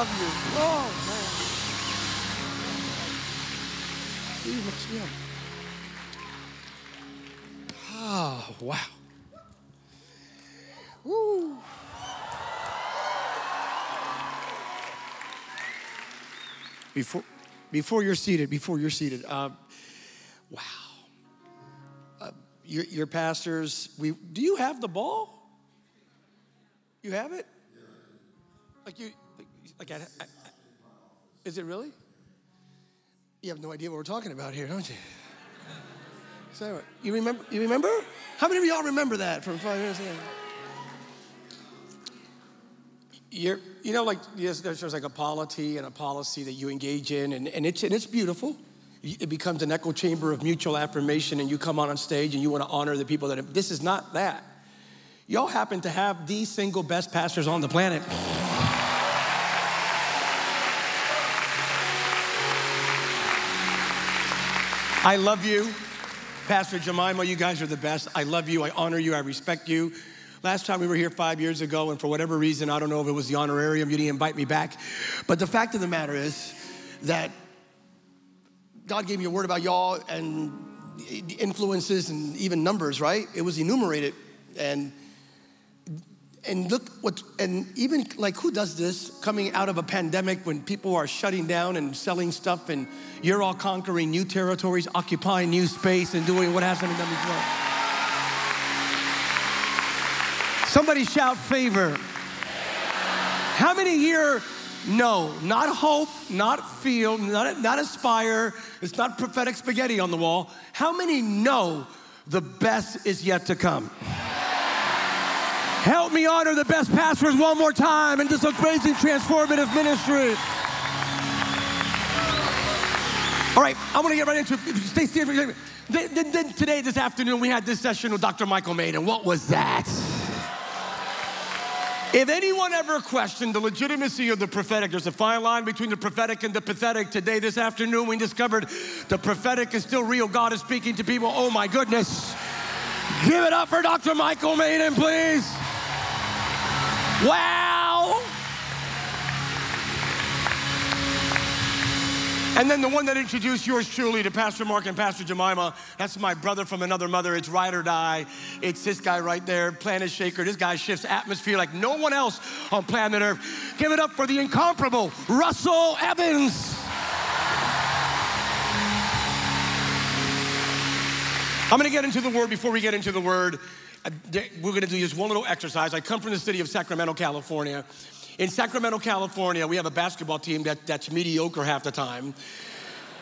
love you. Oh, man. Oh, wow. Woo. Before, before you're seated, before you're seated, uh, wow. Uh, your, your pastors, we, do you have the ball? You have it? Like you, like, I, I, is it really? You have no idea what we're talking about here, don't you? So, you remember? You remember? How many of y'all remember that from five years ago? You're, you know, like yes, there's, there's like a polity and a policy that you engage in, and, and, it's, and it's beautiful. It becomes an echo chamber of mutual affirmation, and you come on on stage and you want to honor the people that. Have, this is not that. Y'all happen to have the single best pastors on the planet. I love you. Pastor Jemima, you guys are the best. I love you. I honor you. I respect you. Last time we were here five years ago, and for whatever reason, I don't know if it was the honorarium, you didn't invite me back. But the fact of the matter is that God gave me a word about y'all and influences and even numbers, right? It was enumerated. And and look what and even like who does this coming out of a pandemic when people are shutting down and selling stuff and you're all conquering new territories occupying new space and doing what hasn't been done before? Somebody shout favor. How many here no not hope not feel not, not aspire. It's not prophetic spaghetti on the wall. How many know the best is yet to come Help me honor the best pastors one more time in this amazing transformative ministry. All right, I want to get right into it. Stay second. Then, then, then today, this afternoon, we had this session with Dr. Michael Maiden. What was that? If anyone ever questioned the legitimacy of the prophetic, there's a fine line between the prophetic and the pathetic. Today, this afternoon, we discovered the prophetic is still real. God is speaking to people. Oh my goodness. Give it up for Dr. Michael Maiden, please. Wow. And then the one that introduced yours truly to Pastor Mark and Pastor Jemima, that's my brother from another mother. It's ride or die. It's this guy right there, Planet Shaker. This guy shifts atmosphere like no one else on planet Earth. Give it up for the incomparable Russell Evans. I'm gonna get into the word before we get into the word. We're gonna do just one little exercise. I come from the city of Sacramento, California. In Sacramento, California, we have a basketball team that, that's mediocre half the time.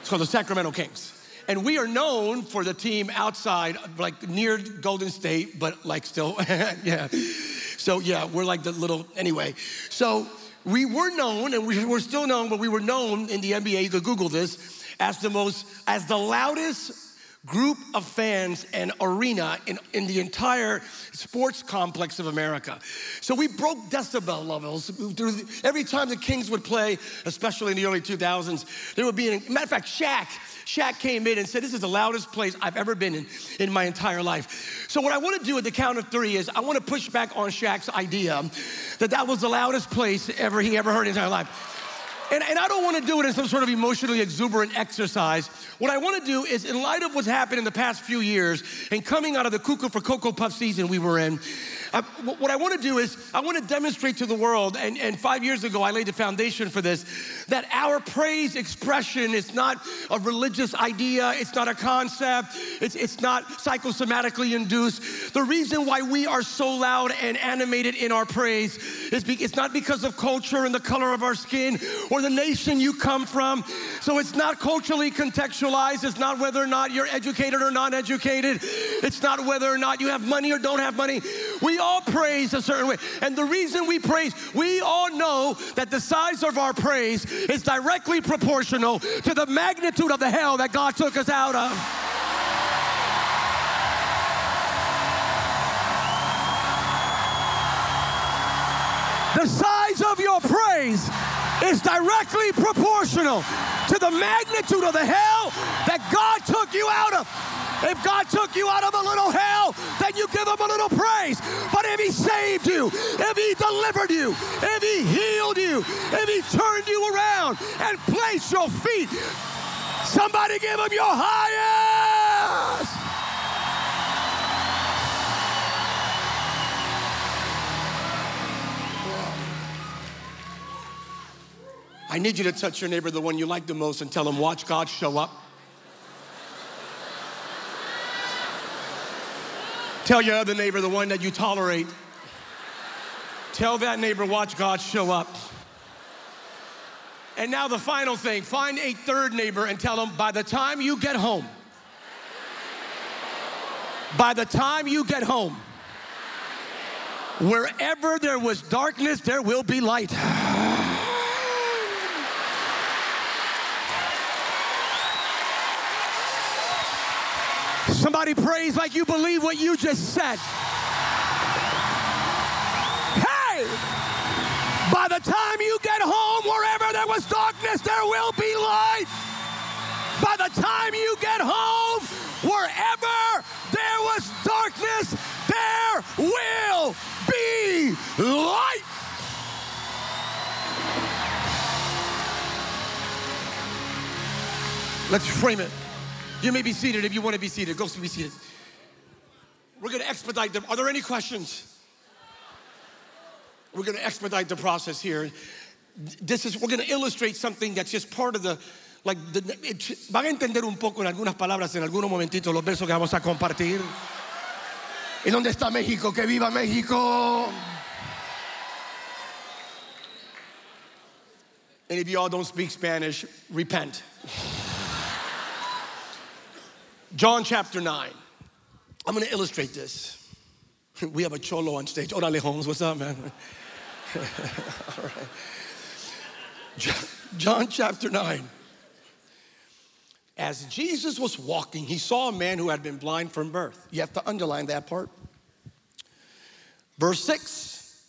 It's called the Sacramento Kings. And we are known for the team outside, like near Golden State, but like still, yeah. So yeah, we're like the little, anyway. So we were known, and we're still known, but we were known in the NBA, you could Google this, as the most, as the loudest group of fans and arena in, in the entire sports complex of America. So we broke decibel levels. Every time the Kings would play, especially in the early 2000s, there would be, a matter of fact, Shaq, Shaq came in and said, This is the loudest place I've ever been in in my entire life. So, what I want to do at the count of three is I want to push back on Shaq's idea that that was the loudest place ever he ever heard in his entire life. And, and I don't want to do it in some sort of emotionally exuberant exercise. What I want to do is, in light of what's happened in the past few years and coming out of the Cuckoo for Cocoa Puff season we were in, I, what I want to do is, I want to demonstrate to the world, and, and five years ago I laid the foundation for this, that our praise expression is not a religious idea, it's not a concept, it's, it's not psychosomatically induced. The reason why we are so loud and animated in our praise is be, it's not because of culture and the color of our skin or the nation you come from. So it's not culturally contextualized, it's not whether or not you're educated or not educated, it's not whether or not you have money or don't have money. We all praise a certain way. And the reason we praise, we all know that the size of our praise is directly proportional to the magnitude of the hell that God took us out of. The size of your praise is directly proportional to the magnitude of the hell that God took you out of. If God took you out of a little hell, then you give him a little praise. But if he saved you, if he delivered you, if he healed you, if he turned you around and placed your feet, somebody give him your highest. I need you to touch your neighbor, the one you like the most, and tell him, watch God show up. Tell your other neighbor, the one that you tolerate, tell that neighbor, watch God show up. And now the final thing find a third neighbor and tell them, by the time you get home, by the time you get home, wherever there was darkness, there will be light. Somebody praise like you believe what you just said. Hey! By the time you get home, wherever there was darkness, there will be light. By the time you get home, wherever there was darkness, there will be light. Let's frame it. You may be seated if you want to be seated. Go be seated. We're going to expedite them. Are there any questions? We're going to expedite the process here. This is, we're going to illustrate something that's just part of the, like, the, van a entender un poco en algunas palabras en algunos momentitos los versos que vamos a compartir. ¿Y dónde está México? ¡Que viva México! And if you all don't speak Spanish, repent. John chapter 9. I'm going to illustrate this. We have a cholo on stage. Orale Holmes, what's up, man? All right. John chapter 9. As Jesus was walking, he saw a man who had been blind from birth. You have to underline that part. Verse 6.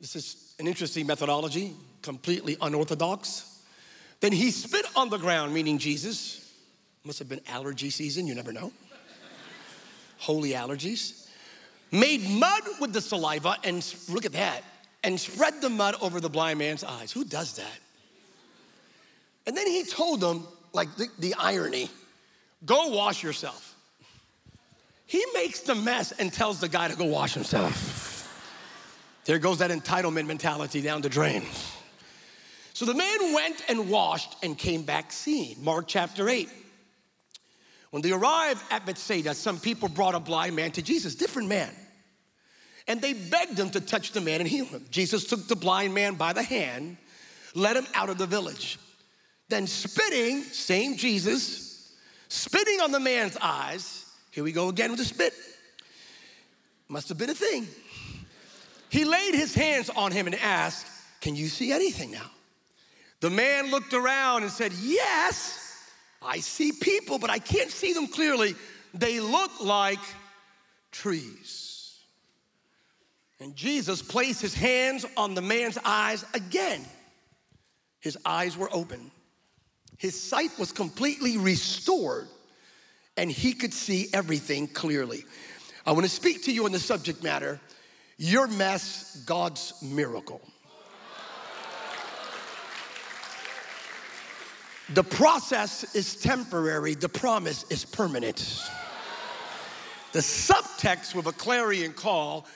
This is an interesting methodology, completely unorthodox. Then he spit on the ground, meaning Jesus must have been allergy season, you never know. Holy allergies. Made mud with the saliva and look at that, and spread the mud over the blind man's eyes. Who does that? And then he told them, like the, the irony, go wash yourself. He makes the mess and tells the guy to go wash himself. There goes that entitlement mentality down the drain. So the man went and washed and came back seeing. Mark chapter 8. When they arrived at Bethsaida, some people brought a blind man to Jesus, different man. And they begged him to touch the man and heal him. Jesus took the blind man by the hand, led him out of the village. Then, spitting, same Jesus, spitting on the man's eyes, here we go again with the spit. Must have been a thing. He laid his hands on him and asked, Can you see anything now? The man looked around and said, Yes. I see people, but I can't see them clearly. They look like trees. And Jesus placed his hands on the man's eyes again. His eyes were open. His sight was completely restored, and he could see everything clearly. I want to speak to you on the subject matter your mess, God's miracle. The process is temporary, the promise is permanent. The subtext with a clarion call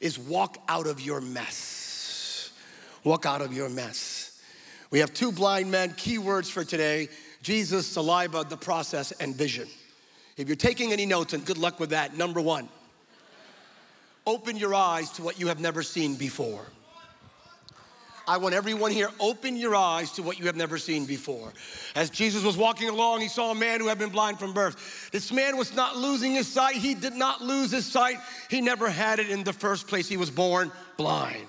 is walk out of your mess. Walk out of your mess. We have two blind men, key words for today Jesus, saliva, the process, and vision. If you're taking any notes, and good luck with that, number one, open your eyes to what you have never seen before. I want everyone here, open your eyes to what you have never seen before. As Jesus was walking along, he saw a man who had been blind from birth. This man was not losing his sight. He did not lose his sight. He never had it in the first place. He was born blind.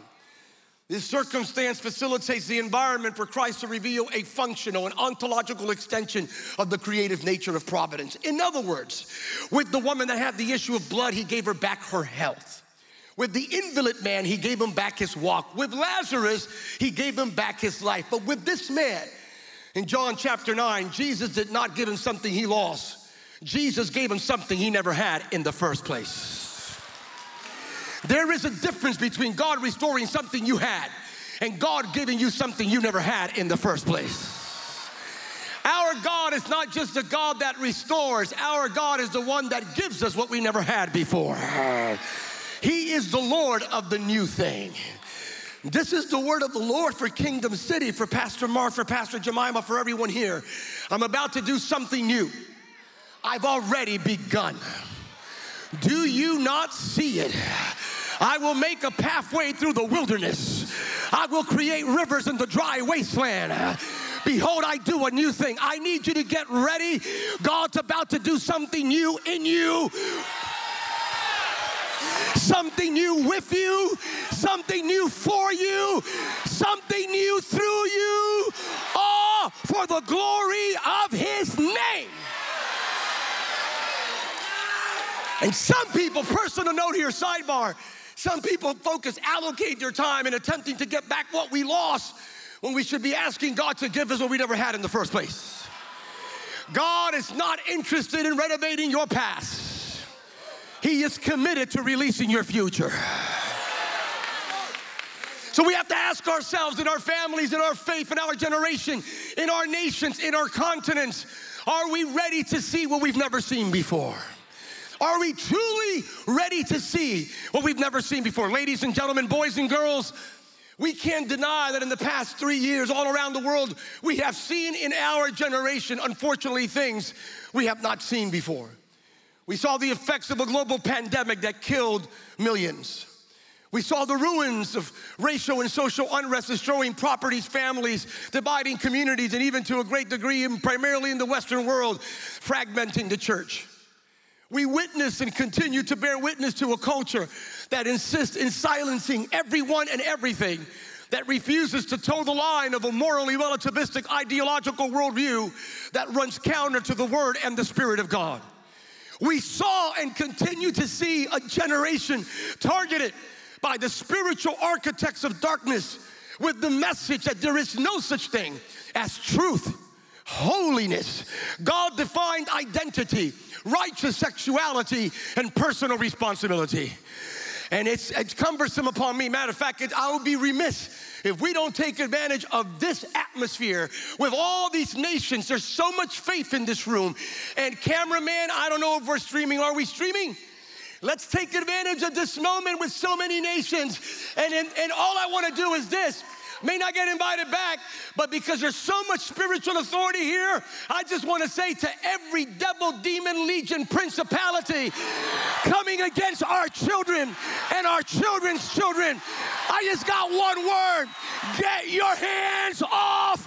This circumstance facilitates the environment for Christ to reveal a functional and ontological extension of the creative nature of providence. In other words, with the woman that had the issue of blood, he gave her back her health. With the invalid man, he gave him back his walk. With Lazarus, he gave him back his life. But with this man, in John chapter 9, Jesus did not give him something he lost. Jesus gave him something he never had in the first place. There is a difference between God restoring something you had and God giving you something you never had in the first place. Our God is not just a God that restores, our God is the one that gives us what we never had before. He is the Lord of the new thing. This is the word of the Lord for Kingdom City, for Pastor Mark, for Pastor Jemima, for everyone here. I'm about to do something new. I've already begun. Do you not see it? I will make a pathway through the wilderness. I will create rivers in the dry wasteland. Behold, I do a new thing. I need you to get ready. God's about to do something new in you something new with you, something new for you, something new through you, all for the glory of His name. And some people, personal note here, sidebar, some people focus, allocate their time in attempting to get back what we lost when we should be asking God to give us what we never had in the first place. God is not interested in renovating your past. He is committed to releasing your future. So we have to ask ourselves in our families, in our faith, in our generation, in our nations, in our continents, are we ready to see what we've never seen before? Are we truly ready to see what we've never seen before? Ladies and gentlemen, boys and girls, we can't deny that in the past three years, all around the world, we have seen in our generation, unfortunately, things we have not seen before. We saw the effects of a global pandemic that killed millions. We saw the ruins of racial and social unrest destroying properties, families, dividing communities, and even to a great degree, primarily in the Western world, fragmenting the church. We witness and continue to bear witness to a culture that insists in silencing everyone and everything, that refuses to toe the line of a morally relativistic ideological worldview that runs counter to the Word and the Spirit of God. We saw and continue to see a generation targeted by the spiritual architects of darkness with the message that there is no such thing as truth, holiness, God defined identity, righteous sexuality, and personal responsibility. And it's, it's cumbersome upon me. Matter of fact, it, I would be remiss if we don't take advantage of this atmosphere with all these nations. There's so much faith in this room. And, cameraman, I don't know if we're streaming. Are we streaming? Let's take advantage of this moment with so many nations. And, and, and all I want to do is this may not get invited back, but because there's so much spiritual authority here, I just want to say to every devil, demon, legion, principality coming against our children and our children's children, I just got one word get your hands off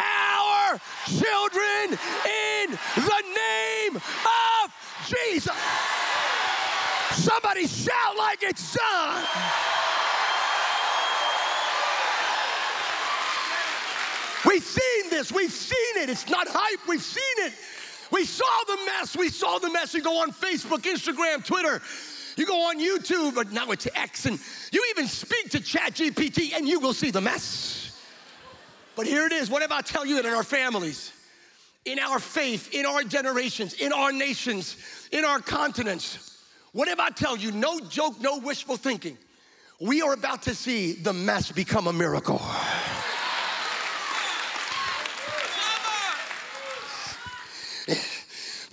our children in the name of Jesus. Somebody shout like it's done. We've seen this. We've seen it. It's not hype. We've seen it. We saw the mess. We saw the mess. You go on Facebook, Instagram, Twitter. You go on YouTube, but now it's X, and you even speak to ChatGPT, and you will see the mess. But here it is. What if I tell you that in our families, in our faith, in our generations, in our nations, in our continents, what if I tell you, no joke, no wishful thinking, we are about to see the mess become a miracle.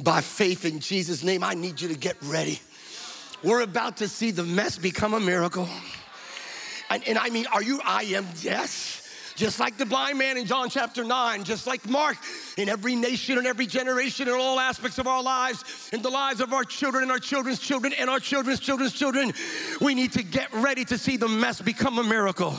By faith in Jesus' name, I need you to get ready. We're about to see the mess become a miracle. And, and I mean, are you? I am, yes. Just like the blind man in John chapter 9, just like Mark, in every nation and every generation, in all aspects of our lives, in the lives of our children and our children's children and our children's children's children, we need to get ready to see the mess become a miracle.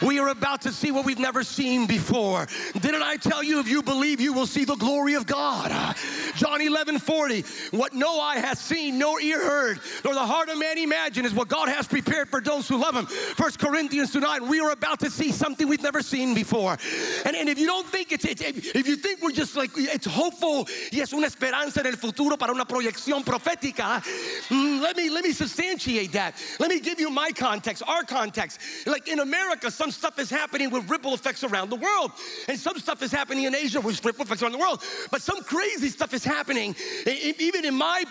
We are about to see what we've never seen before. Didn't I tell you if you believe you will see the glory of God? John 11 40. What no eye has seen, nor ear heard, nor the heart of man imagined is what God has prepared for those who love Him. First Corinthians 2 9. We are about to see something we've never seen before. And, and if you don't think it's, it's, if you think we're just like, it's hopeful, yes, una esperanza en el futuro para una proyección profética, mm, let me, let me substantiate that. Let me give you my context, our context. Like in America, some stuff is happening with ripple effects around the world. And some stuff is happening in Asia with ripple effects around the world. But some crazy stuff is happening, even in my,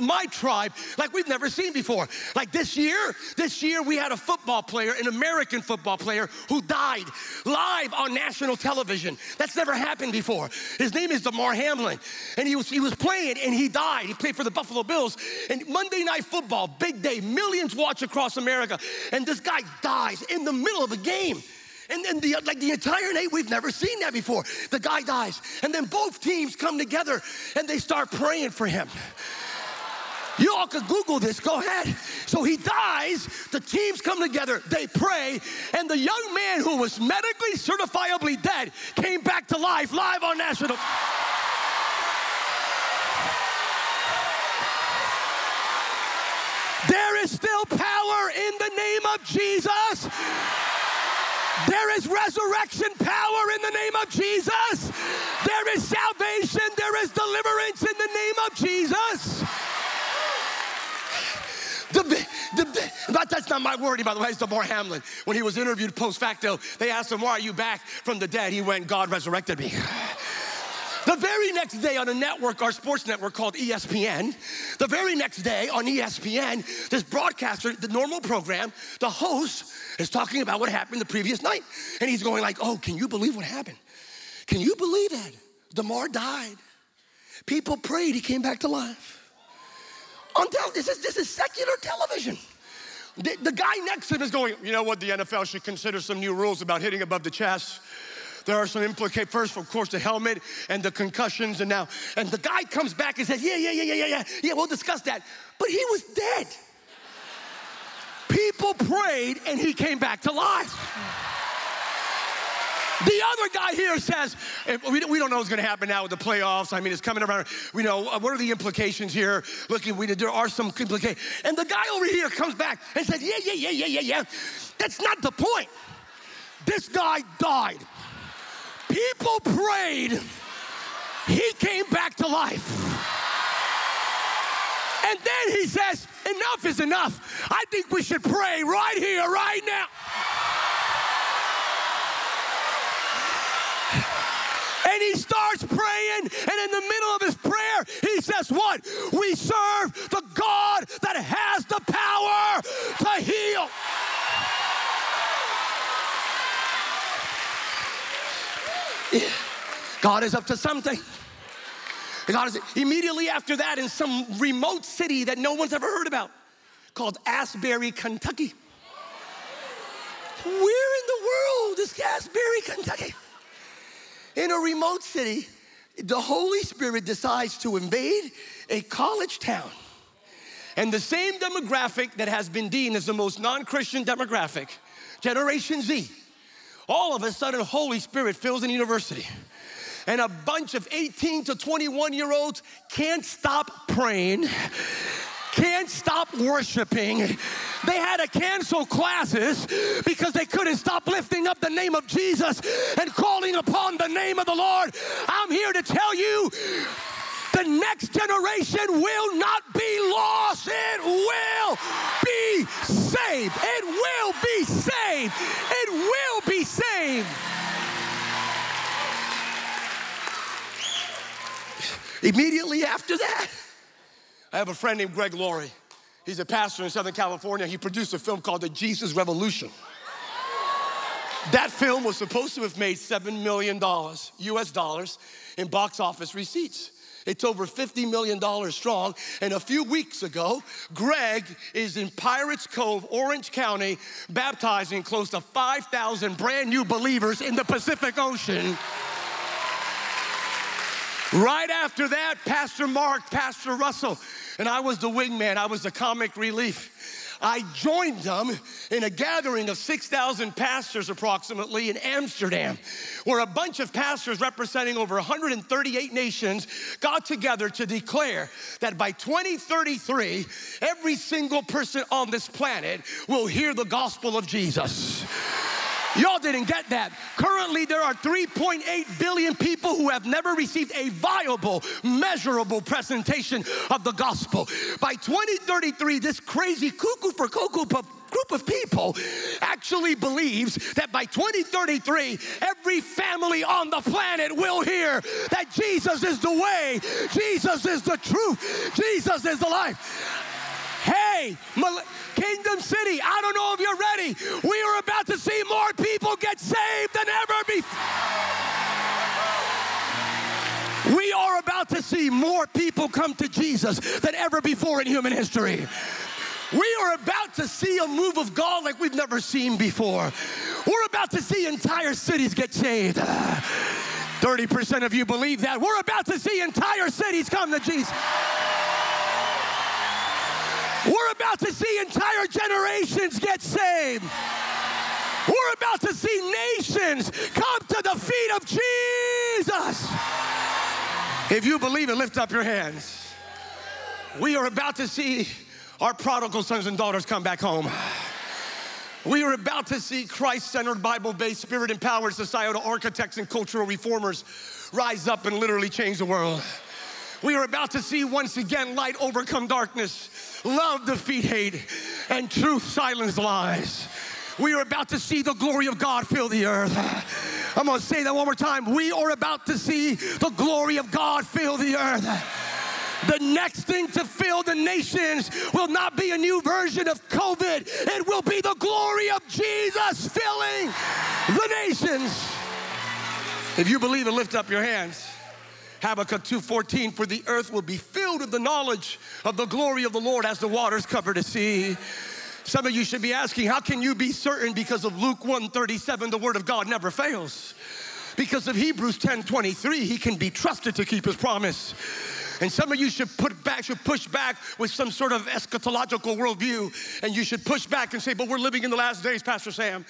my tribe, like we've never seen before. Like this year, this year we had a football player, an American football player, who died live on national television. That's never happened before. His name is Damar Hamlin, and he was, he was playing and he died. He played for the Buffalo Bills. And Monday Night Football, big day, millions watch across America, and this guy dies in the middle of a game. And then the, like the entire night, we've never seen that before. The guy dies. And then both teams come together and they start praying for him. You all could Google this, go ahead. So he dies, the teams come together, they pray, and the young man who was medically certifiably dead came back to life live on national. There is still power in the name of Jesus. There is resurrection power in the name of Jesus. There is salvation. There is deliverance in the name of Jesus. That's not my wording, by the way. It's Damar Hamlin. When he was interviewed post facto, they asked him, Why are you back from the dead? He went, God resurrected me. The very next day on a network, our sports network called ESPN, the very next day on ESPN, this broadcaster, the normal program, the host is talking about what happened the previous night. And he's going like, oh, can you believe what happened? Can you believe that? Damar died. People prayed, he came back to life. On tel- this, is, this is secular television. The, the guy next to him is going, you know what, the NFL should consider some new rules about hitting above the chest. There are some implications. First, of course, the helmet and the concussions, and now, and the guy comes back and says, Yeah, yeah, yeah, yeah, yeah, yeah, yeah, we'll discuss that. But he was dead. People prayed and he came back to life. The other guy here says, we don't know what's going to happen now with the playoffs. I mean, it's coming around. We know uh, what are the implications here? Looking, we, there are some implications. And the guy over here comes back and says, Yeah, yeah, yeah, yeah, yeah, yeah. That's not the point. This guy died. People prayed. He came back to life. And then he says, Enough is enough. I think we should pray right here, right now. And he starts praying, and in the middle of his prayer, he says, What? We serve the God that has the power to heal. God is up to something. God is immediately after that in some remote city that no one's ever heard about called Asbury, Kentucky. Where in the world is Asbury, Kentucky? In a remote city, the Holy Spirit decides to invade a college town. And the same demographic that has been deemed as the most non Christian demographic, Generation Z, all of a sudden, Holy Spirit fills an university and a bunch of 18 to 21 year olds can't stop praying, can't stop worshiping. They had to cancel classes because they couldn't stop lifting up the name of Jesus and calling upon the name of the Lord. I'm here to tell you the next generation will not be lost. It will be saved. It will be saved. It will be saved. Immediately after that, I have a friend named Greg Laurie. He's a pastor in Southern California. He produced a film called The Jesus Revolution. That film was supposed to have made $7 million US dollars in box office receipts. It's over $50 million strong. And a few weeks ago, Greg is in Pirates Cove, Orange County, baptizing close to 5,000 brand new believers in the Pacific Ocean. Right after that, Pastor Mark, Pastor Russell, and I was the wingman, I was the comic relief. I joined them in a gathering of 6,000 pastors approximately in Amsterdam, where a bunch of pastors representing over 138 nations got together to declare that by 2033, every single person on this planet will hear the gospel of Jesus. Y'all didn't get that. Currently, there are 3.8 billion people who have never received a viable, measurable presentation of the gospel. By 2033, this crazy cuckoo for cocoa puff group of people actually believes that by 2033, every family on the planet will hear that Jesus is the way, Jesus is the truth, Jesus is the life. Hey, Kingdom City, I don't know if you're ready. We are about to see more people get saved than ever before. We are about to see more people come to Jesus than ever before in human history. We are about to see a move of God like we've never seen before. We're about to see entire cities get saved. 30% of you believe that. We're about to see entire cities come to Jesus. We're about to see entire generations get saved. We're about to see nations come to the feet of Jesus. If you believe it, lift up your hands. We are about to see our prodigal sons and daughters come back home. We are about to see Christ centered, Bible based, spirit empowered societal architects and cultural reformers rise up and literally change the world. We are about to see once again light overcome darkness, love defeat hate, and truth silence lies. We are about to see the glory of God fill the earth. I'm gonna say that one more time. We are about to see the glory of God fill the earth. The next thing to fill the nations will not be a new version of COVID, it will be the glory of Jesus filling the nations. If you believe it, lift up your hands. Habakkuk 2:14 for the earth will be filled with the knowledge of the glory of the Lord as the waters cover the sea. Some of you should be asking, how can you be certain because of Luke 1:37 the word of God never fails? Because of Hebrews 10:23 he can be trusted to keep his promise. And some of you should put back, should push back with some sort of eschatological worldview, and you should push back and say, "But we're living in the last days, Pastor Sam."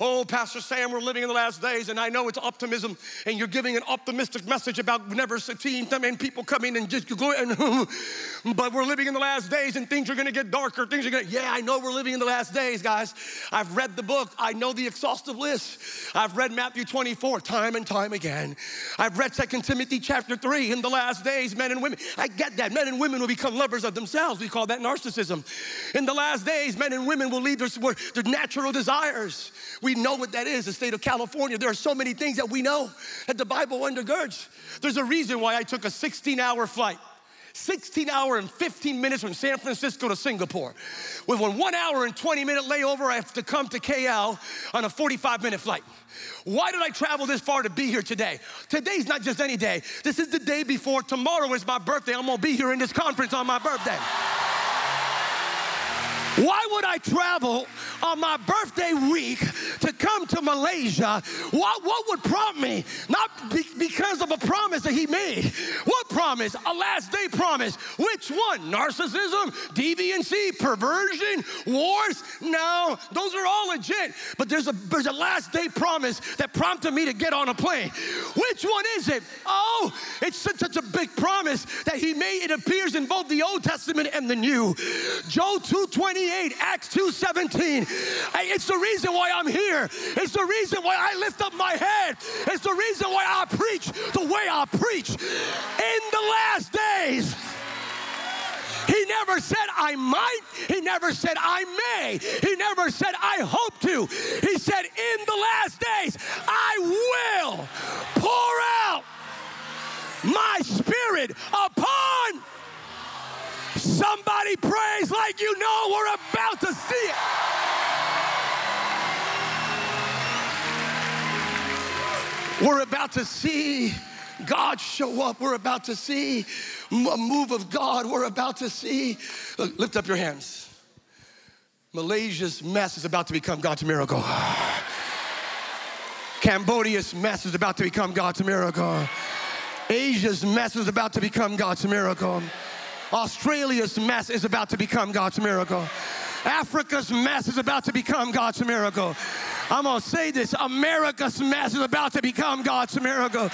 Oh, Pastor Sam, we're living in the last days, and I know it's optimism, and you're giving an optimistic message about never seeing and people coming and just going. but we're living in the last days, and things are going to get darker. Things are going. to, Yeah, I know we're living in the last days, guys. I've read the book. I know the exhaustive list. I've read Matthew 24 time and time again. I've read 2 Timothy chapter 3. In the last days, men and women I get that. Men and women will become lovers of themselves. We call that narcissism. In the last days, men and women will leave their, their natural desires. We know what that is, the state of California. There are so many things that we know that the Bible undergirds. There's a reason why I took a 16 hour flight. 16 hour and 15 minutes from San Francisco to Singapore. With one, one hour and 20 minute layover, I have to come to KL on a 45 minute flight. Why did I travel this far to be here today? Today's not just any day. This is the day before tomorrow is my birthday. I'm gonna be here in this conference on my birthday. Why would I travel on my birthday week to come to Malaysia? What, what would prompt me? Not be, because of a promise that he made. What promise? A last day promise. Which one? Narcissism, deviancy, perversion, wars? No, those are all legit. But there's a, there's a last day promise that prompted me to get on a plane. Which one is it? Oh, it's such, such a big promise that he made. It appears in both the Old Testament and the New. Joel 228 28, Acts 2:17. It's the reason why I'm here. It's the reason why I lift up my head. It's the reason why I preach the way I preach. In the last days, he never said I might. He never said I may. He never said I hope to. He said in the last days, I will pour out my spirit upon Somebody praise like you know we're about to see it. We're about to see God show up. We're about to see a move of God. We're about to see. Lift up your hands. Malaysia's mess is about to become God's miracle. Cambodia's mess is about to become God's miracle. Asia's mess is about to become God's miracle. Australia's mess is about to become God's miracle. Africa's mess is about to become God's miracle. I'm gonna say this America's mess is about to become God's miracle.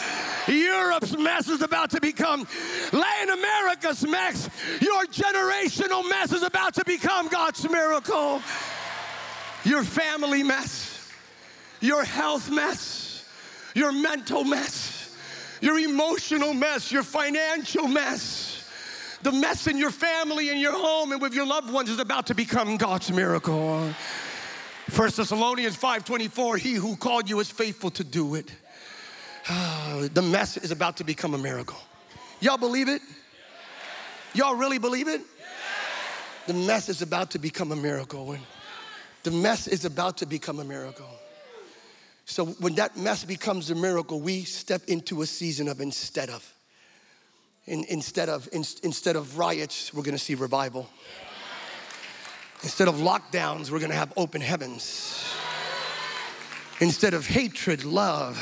Europe's mess is about to become Latin America's mess. Your generational mess is about to become God's miracle. Your family mess your health mess, your mental mess, your emotional mess, your financial mess, the mess in your family, and your home, and with your loved ones is about to become God's miracle. 1 Thessalonians 5:24, he who called you is faithful to do it. Ah, the mess is about to become a miracle. Y'all believe it? Y'all really believe it? The mess is about to become a miracle. The mess is about to become a miracle. So when that mess becomes a miracle, we step into a season of instead of. In, instead of in, instead of riots, we're to see revival. Instead of lockdowns, we're to have open heavens. Instead of hatred, love.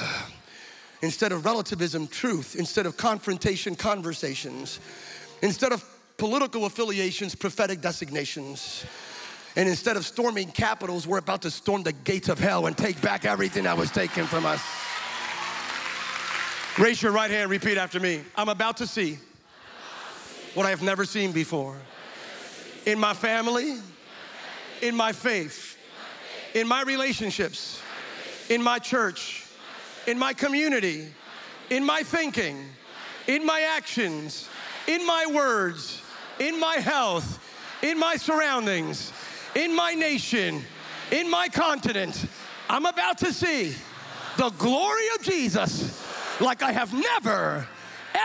Instead of relativism, truth. Instead of confrontation, conversations. Instead of political affiliations, prophetic designations. And instead of storming capitals, we're about to storm the gates of hell and take back everything that was taken from us. Raise your right hand, repeat after me. I'm about to see what I have never seen before. In my family, in my faith, in my relationships, in my church, in my community, in my thinking, in my actions, in my words, in my health, in my surroundings, in my nation, in my continent. I'm about to see the glory of Jesus like I have never,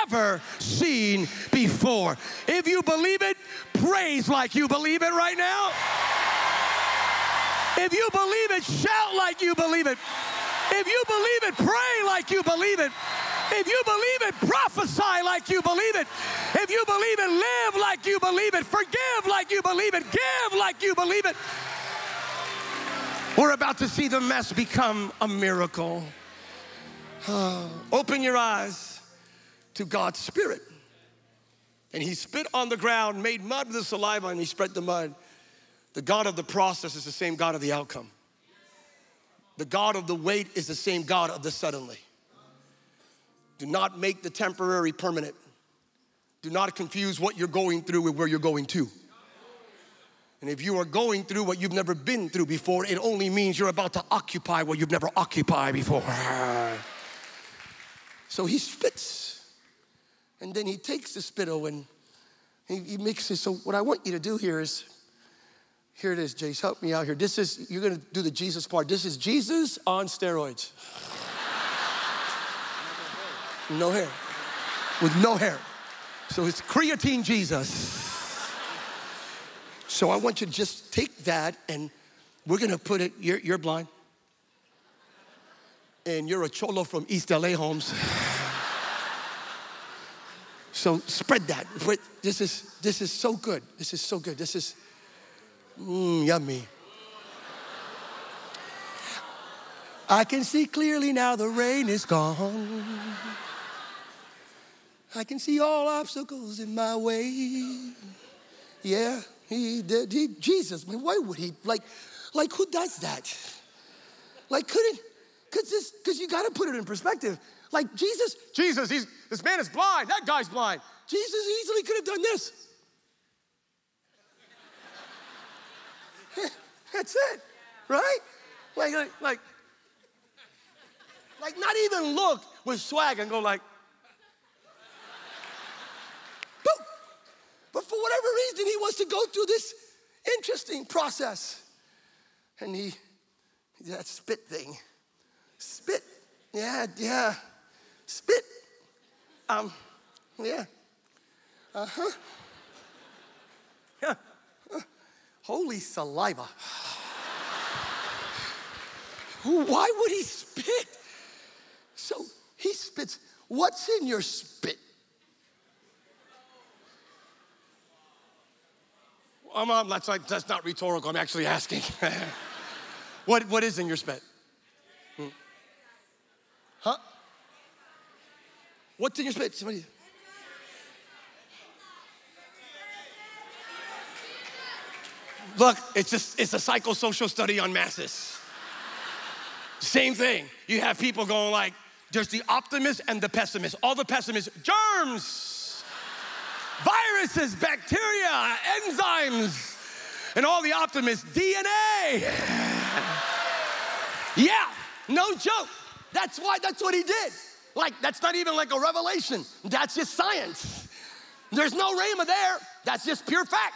ever seen before. If you believe it, praise like you believe it right now. If you believe it, shout like you believe it. If you believe it, pray like you believe it. If you believe it, prophesy like you believe it. If you believe it, live like you believe it. Forgive like you believe it. Give like you believe it. We're about to see the mess become a miracle. open your eyes to God's Spirit. And he spit on the ground, made mud with the saliva, and he spread the mud. The God of the process is the same God of the outcome. The God of the wait is the same God of the suddenly. Do not make the temporary permanent. Do not confuse what you're going through with where you're going to. And if you are going through what you've never been through before, it only means you're about to occupy what you've never occupied before. So he spits, and then he takes the spittle and he, he mixes. It so what I want you to do here is, here it is, Jace, help me out here. This is, you're gonna do the Jesus part. This is Jesus on steroids. No hair. With no hair. So it's creatine Jesus. So I want you to just take that and we're gonna put it, you're, you're blind. And you're a cholo from East LA Homes. So spread that. This is this is so good. This is so good. This is mm, yummy. I can see clearly now the rain is gone. I can see all obstacles in my way. Yeah, he did. He, Jesus, I mean, why would he? Like, like who does that? Like, couldn't, cause this, cause you gotta put it in perspective. Like Jesus, Jesus, he's, this man is blind, that guy's blind. Jesus easily could have done this. That's it, right? Like, like, like, like not even look with swag and go like, But for whatever reason, he wants to go through this interesting process. And he, that spit thing, spit, yeah, yeah, spit, um, yeah, uh huh, yeah, holy saliva. Why would he spit? So he spits. What's in your spit? I'm, that's, like, that's not rhetorical. I'm actually asking. what, what is in your spit? Huh? What's in your spit? Somebody. Look, it's just it's a psychosocial study on masses. Same thing. You have people going like, there's the optimist and the pessimist. All the pessimists, germs viruses, bacteria, enzymes, and all the optimists, DNA. Yeah, No joke. That's why, that's what he did. Like, that's not even like a revelation. That's just science. There's no rhema there. That's just pure fact.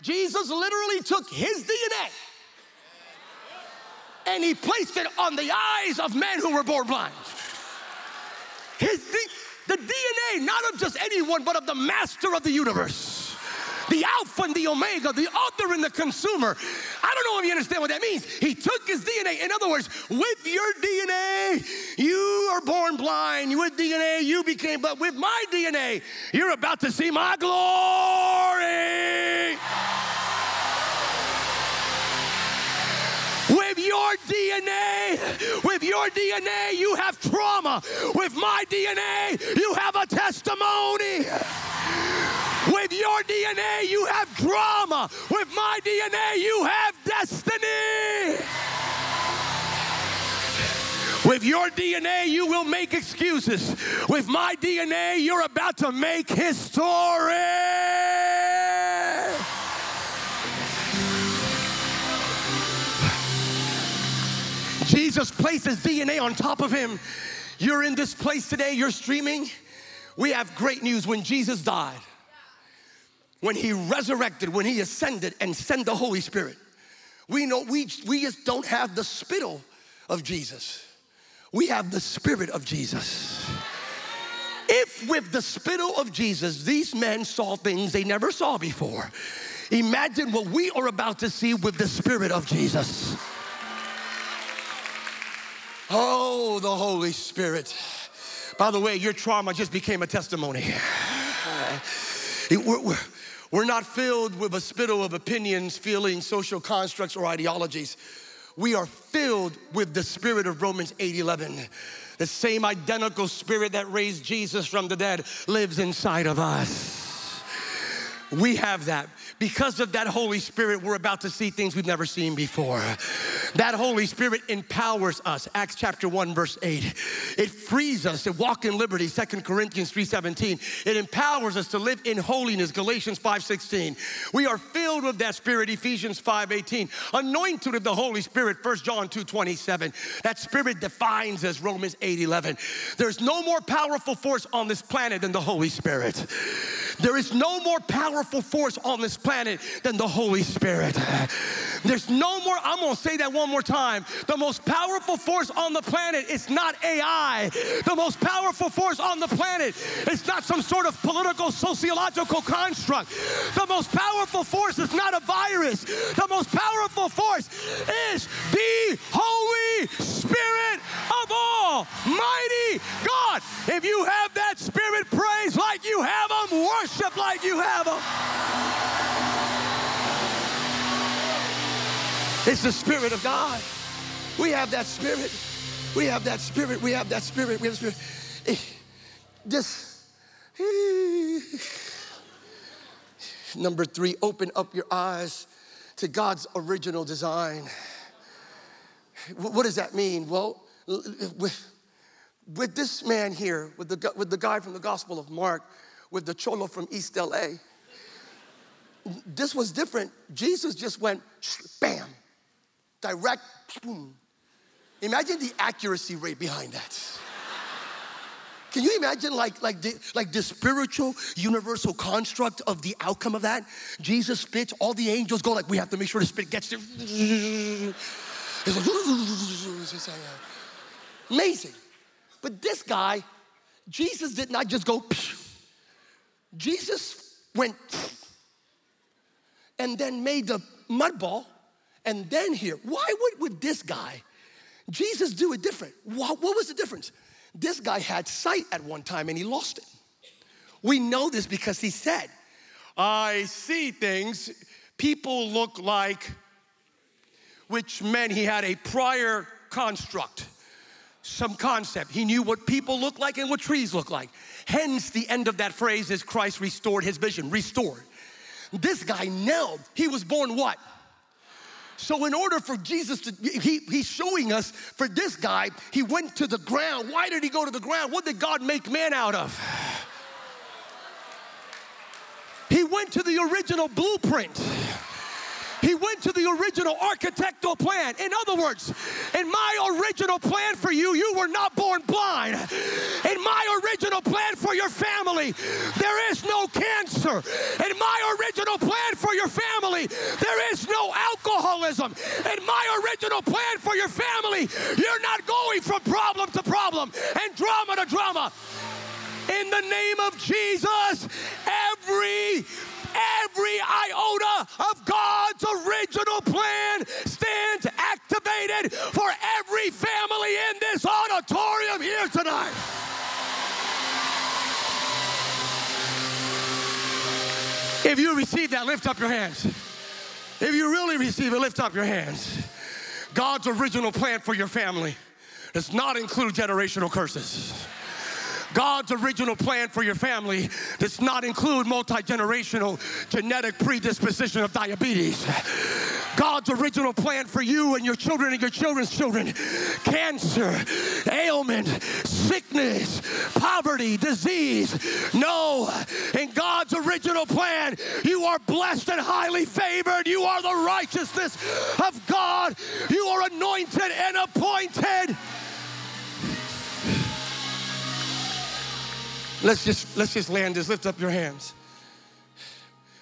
Jesus literally took his DNA and he placed it on the eyes of men who were born blind. His the DNA, not of just anyone, but of the master of the universe. The Alpha and the Omega, the author and the consumer. I don't know if you understand what that means. He took his DNA. In other words, with your DNA, you are born blind. With DNA, you became, but with my DNA, you're about to see my glory. With your DNA, with your DNA, you have trauma. With my DNA, you have a testimony. With your DNA, you have drama. With my DNA, you have destiny. With your DNA, you will make excuses. With my DNA, you're about to make history. Jesus places DNA on top of him. You're in this place today, you're streaming. We have great news. When Jesus died, when he resurrected, when he ascended and sent the Holy Spirit, we know we, we just don't have the spittle of Jesus. We have the spirit of Jesus. If with the spittle of Jesus, these men saw things they never saw before, imagine what we are about to see with the spirit of Jesus. Oh, the Holy Spirit. By the way, your trauma just became a testimony. We're, we're, we're not filled with a spittle of opinions, feelings, social constructs, or ideologies. We are filled with the spirit of Romans 8 11. The same identical spirit that raised Jesus from the dead lives inside of us. We have that. Because of that Holy Spirit, we're about to see things we've never seen before. That Holy Spirit empowers us. Acts chapter 1, verse 8. It frees us to walk in liberty, Second Corinthians 3:17. It empowers us to live in holiness, Galatians 5:16. We are filled with that spirit, Ephesians 5:18. Anointed with the Holy Spirit, 1 John 2:27. That spirit defines us, Romans 8:11. There's no more powerful force on this planet than the Holy Spirit. There is no more powerful force on this planet than the Holy Spirit. There's no more, I'm gonna say that one more time. The most powerful force on the planet is not AI. The most powerful force on the planet is not some sort of political, sociological construct. The most powerful force is not a virus. The most powerful force is the Holy Spirit of Almighty God. If you have that spirit, praise like you have them, worship like you have them. It's the Spirit of God. We have that Spirit. We have that Spirit. We have that Spirit. We have the Spirit. Eh, this. Number three, open up your eyes to God's original design. What does that mean? Well, with, with this man here, with the, with the guy from the Gospel of Mark, with the cholo from East LA, this was different. Jesus just went bam, direct, boom. Imagine the accuracy rate behind that. Can you imagine like, like, the, like the spiritual universal construct of the outcome of that? Jesus spits, all the angels go like, we have to make sure the spit gets there. It's like, uh, amazing. But this guy, Jesus did not just go, Jesus went and then made the mud ball and then here. Why would with this guy, Jesus do it different? What, what was the difference? This guy had sight at one time and he lost it. We know this because he said, I see things people look like, which meant he had a prior construct, some concept. He knew what people look like and what trees look like. Hence, the end of that phrase is Christ restored his vision, restored. This guy nailed, he was born what? So, in order for Jesus to, he, he's showing us for this guy, he went to the ground. Why did he go to the ground? What did God make man out of? He went to the original blueprint. He went to the original architectural plan. In other words, in my original plan for you, you were not born blind. In my original plan for your family, there is no cancer. In my original plan for your family, there is no alcoholism. In my original plan for your family, you're not going from problem to problem and drama to drama. In the name of Jesus, every every iota of God's original plan stands activated for every family in this auditorium here tonight. If you receive that, lift up your hands. If you really receive it, lift up your hands. God's original plan for your family does not include generational curses. God's original plan for your family does not include multi generational genetic predisposition of diabetes. God's original plan for you and your children and your children's children cancer, ailment, sickness, poverty, disease. No, in God's original plan, you are blessed and highly favored. You are the righteousness of God. You are anointed and appointed. Let's just let's just land this. Lift up your hands.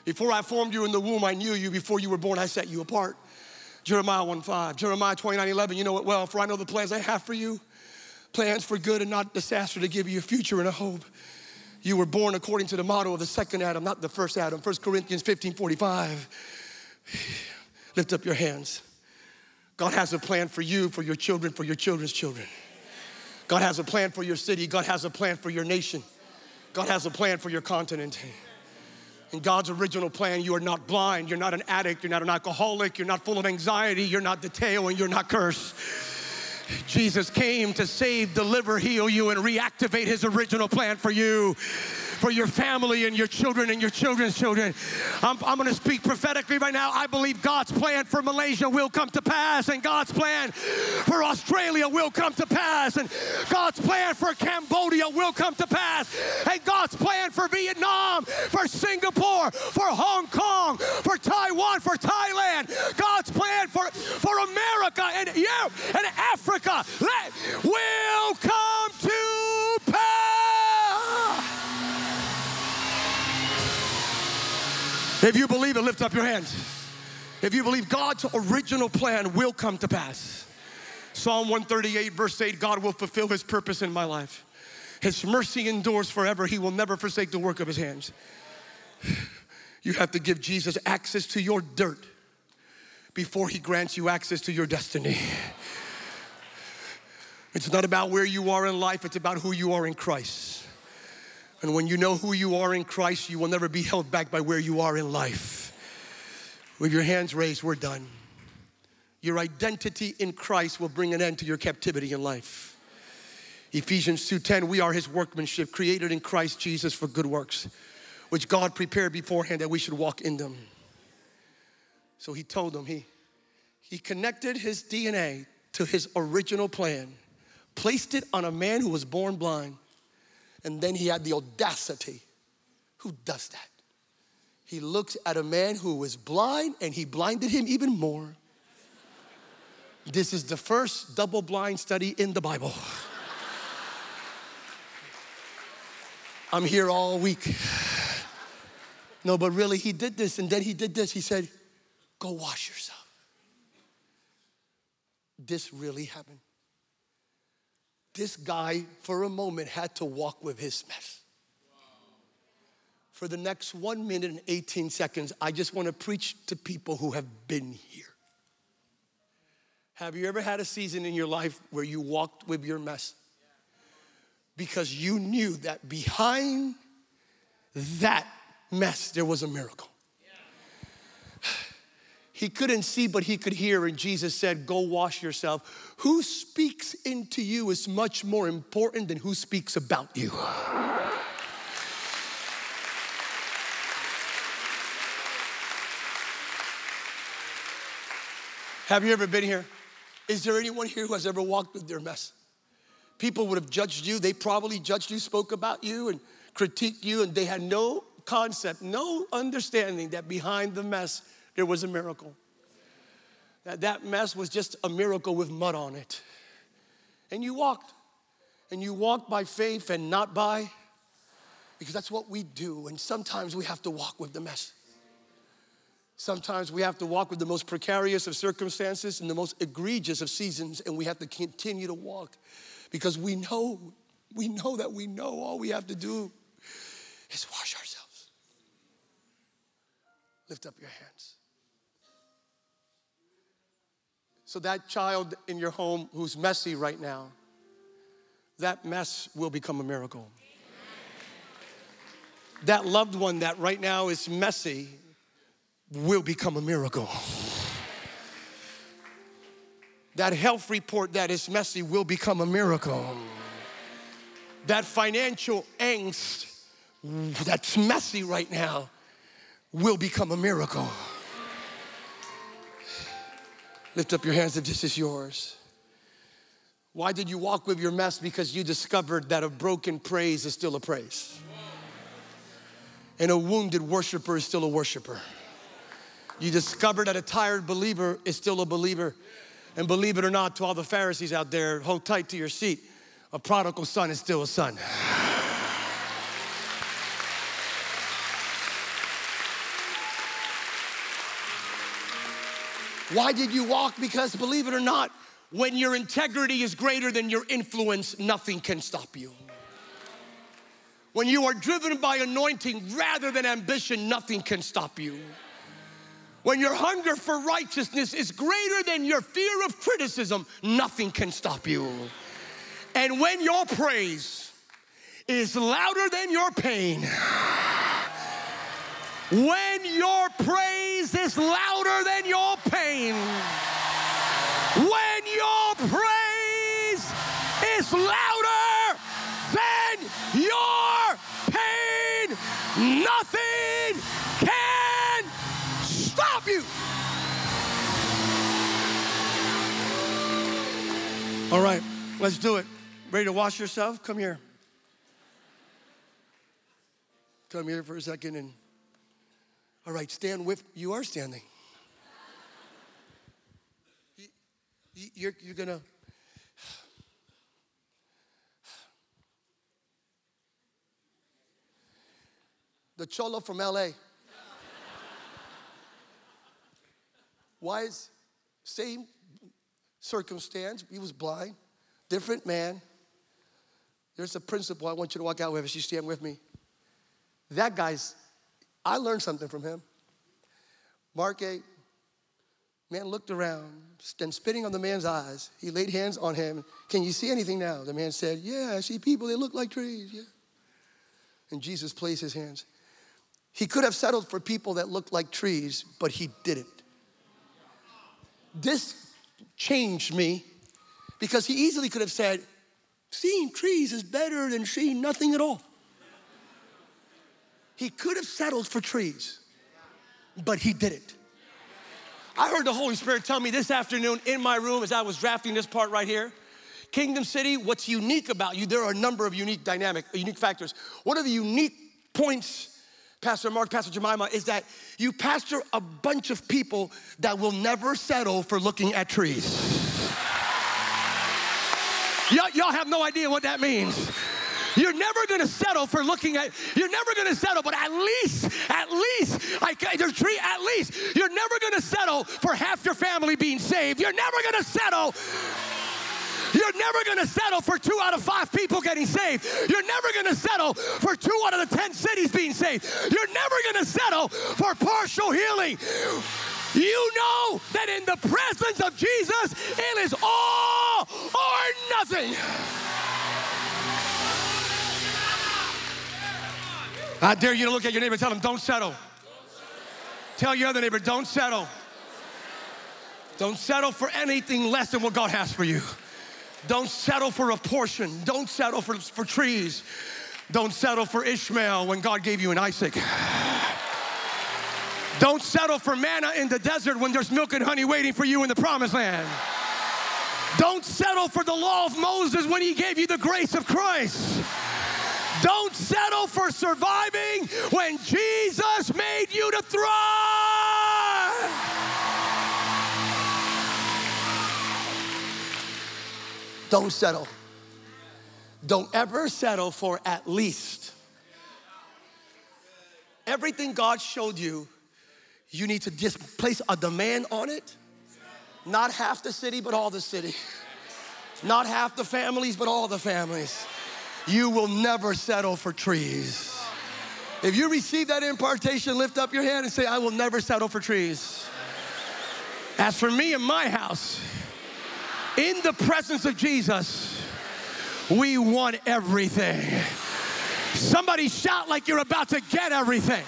Before I formed you in the womb, I knew you. Before you were born, I set you apart. Jeremiah 1 5. Jeremiah 29 11. You know it well. For I know the plans I have for you plans for good and not disaster to give you a future and a hope. You were born according to the model of the second Adam, not the first Adam. 1 Corinthians 15 45. Lift up your hands. God has a plan for you, for your children, for your children's children. God has a plan for your city. God has a plan for your nation. God has a plan for your continent. In God's original plan, you are not blind, you're not an addict, you're not an alcoholic, you're not full of anxiety, you're not the tail, and you're not cursed. Jesus came to save, deliver, heal you, and reactivate his original plan for you for your family and your children and your children's children. I'm, I'm going to speak prophetically right now. I believe God's plan for Malaysia will come to pass, and God's plan for Australia will come to pass, and God's plan for Cambodia will come to pass, and God's plan for Vietnam, for Singapore, for Hong Kong, for Taiwan, for Thailand, God's plan for, for America and you and Africa will come If you believe it, lift up your hands. If you believe God's original plan will come to pass. Psalm 138, verse 8 God will fulfill his purpose in my life. His mercy endures forever. He will never forsake the work of his hands. You have to give Jesus access to your dirt before he grants you access to your destiny. It's not about where you are in life, it's about who you are in Christ. And when you know who you are in Christ, you will never be held back by where you are in life. With your hands raised, we're done. Your identity in Christ will bring an end to your captivity in life. Ephesians 2:10 we are his workmanship created in Christ Jesus for good works which God prepared beforehand that we should walk in them. So he told them he he connected his DNA to his original plan, placed it on a man who was born blind and then he had the audacity. Who does that? He looked at a man who was blind and he blinded him even more. This is the first double blind study in the Bible. I'm here all week. No, but really, he did this and then he did this. He said, Go wash yourself. This really happened this guy, for a moment, had to walk with his mess. For the next one minute and 18 seconds, I just want to preach to people who have been here. Have you ever had a season in your life where you walked with your mess? Because you knew that behind that mess, there was a miracle. He couldn't see, but he could hear, and Jesus said, Go wash yourself. Who speaks into you is much more important than who speaks about you. Have you ever been here? Is there anyone here who has ever walked with their mess? People would have judged you. They probably judged you, spoke about you, and critiqued you, and they had no concept, no understanding that behind the mess, there was a miracle. that that mess was just a miracle with mud on it. And you walked. And you walked by faith and not by, because that's what we do. And sometimes we have to walk with the mess. Sometimes we have to walk with the most precarious of circumstances and the most egregious of seasons, and we have to continue to walk because we know, we know that we know all we have to do is wash ourselves. Lift up your hands. So, that child in your home who's messy right now, that mess will become a miracle. That loved one that right now is messy will become a miracle. That health report that is messy will become a miracle. That financial angst that's messy right now will become a miracle. Lift up your hands if this is yours. Why did you walk with your mess? Because you discovered that a broken praise is still a praise. And a wounded worshiper is still a worshiper. You discovered that a tired believer is still a believer. And believe it or not, to all the Pharisees out there, hold tight to your seat. A prodigal son is still a son. Why did you walk? Because believe it or not, when your integrity is greater than your influence, nothing can stop you. When you are driven by anointing rather than ambition, nothing can stop you. When your hunger for righteousness is greater than your fear of criticism, nothing can stop you. And when your praise is louder than your pain, when your praise is louder than your pain, when your praise is louder than your pain, nothing can stop you. All right, let's do it. Ready to wash yourself? Come here. Come here for a second and all right, stand with, you are standing. You're, you're gonna, the cholo from LA. Wise, same circumstance. He was blind, different man. There's a principle I want you to walk out with as you stand with me. That guy's I learned something from him. Mark 8, man looked around, and spitting on the man's eyes, he laid hands on him. Can you see anything now? The man said, Yeah, I see people, they look like trees. Yeah. And Jesus placed his hands. He could have settled for people that looked like trees, but he didn't. This changed me because he easily could have said, Seeing trees is better than seeing nothing at all. He could have settled for trees, but he didn't. I heard the Holy Spirit tell me this afternoon in my room as I was drafting this part right here. Kingdom City, what's unique about you, there are a number of unique dynamic, unique factors. One of the unique points, Pastor Mark, Pastor Jemima, is that you pastor a bunch of people that will never settle for looking at trees. y'all, y'all have no idea what that means. You're never gonna settle for looking at, you're never gonna settle, but at least, at least, like there's tree, at least, you're never gonna settle for half your family being saved. You're never gonna settle. You're never gonna settle for two out of five people getting saved. You're never gonna settle for two out of the ten cities being saved. You're never gonna settle for partial healing. You know that in the presence of Jesus, it is all or nothing. I dare you to look at your neighbor and tell him, don't settle. Tell your other neighbor, don't settle. Don't settle for anything less than what God has for you. Don't settle for a portion. Don't settle for, for trees. Don't settle for Ishmael when God gave you an Isaac. Don't settle for manna in the desert when there's milk and honey waiting for you in the promised land. Don't settle for the law of Moses when he gave you the grace of Christ. Don't settle for surviving when Jesus made you to thrive. Don't settle. Don't ever settle for at least. Everything God showed you, you need to just place a demand on it. Not half the city, but all the city. Not half the families, but all the families you will never settle for trees. If you receive that impartation, lift up your hand and say, I will never settle for trees. As for me and my house, in the presence of Jesus, we want everything. Somebody shout like you're about to get everything.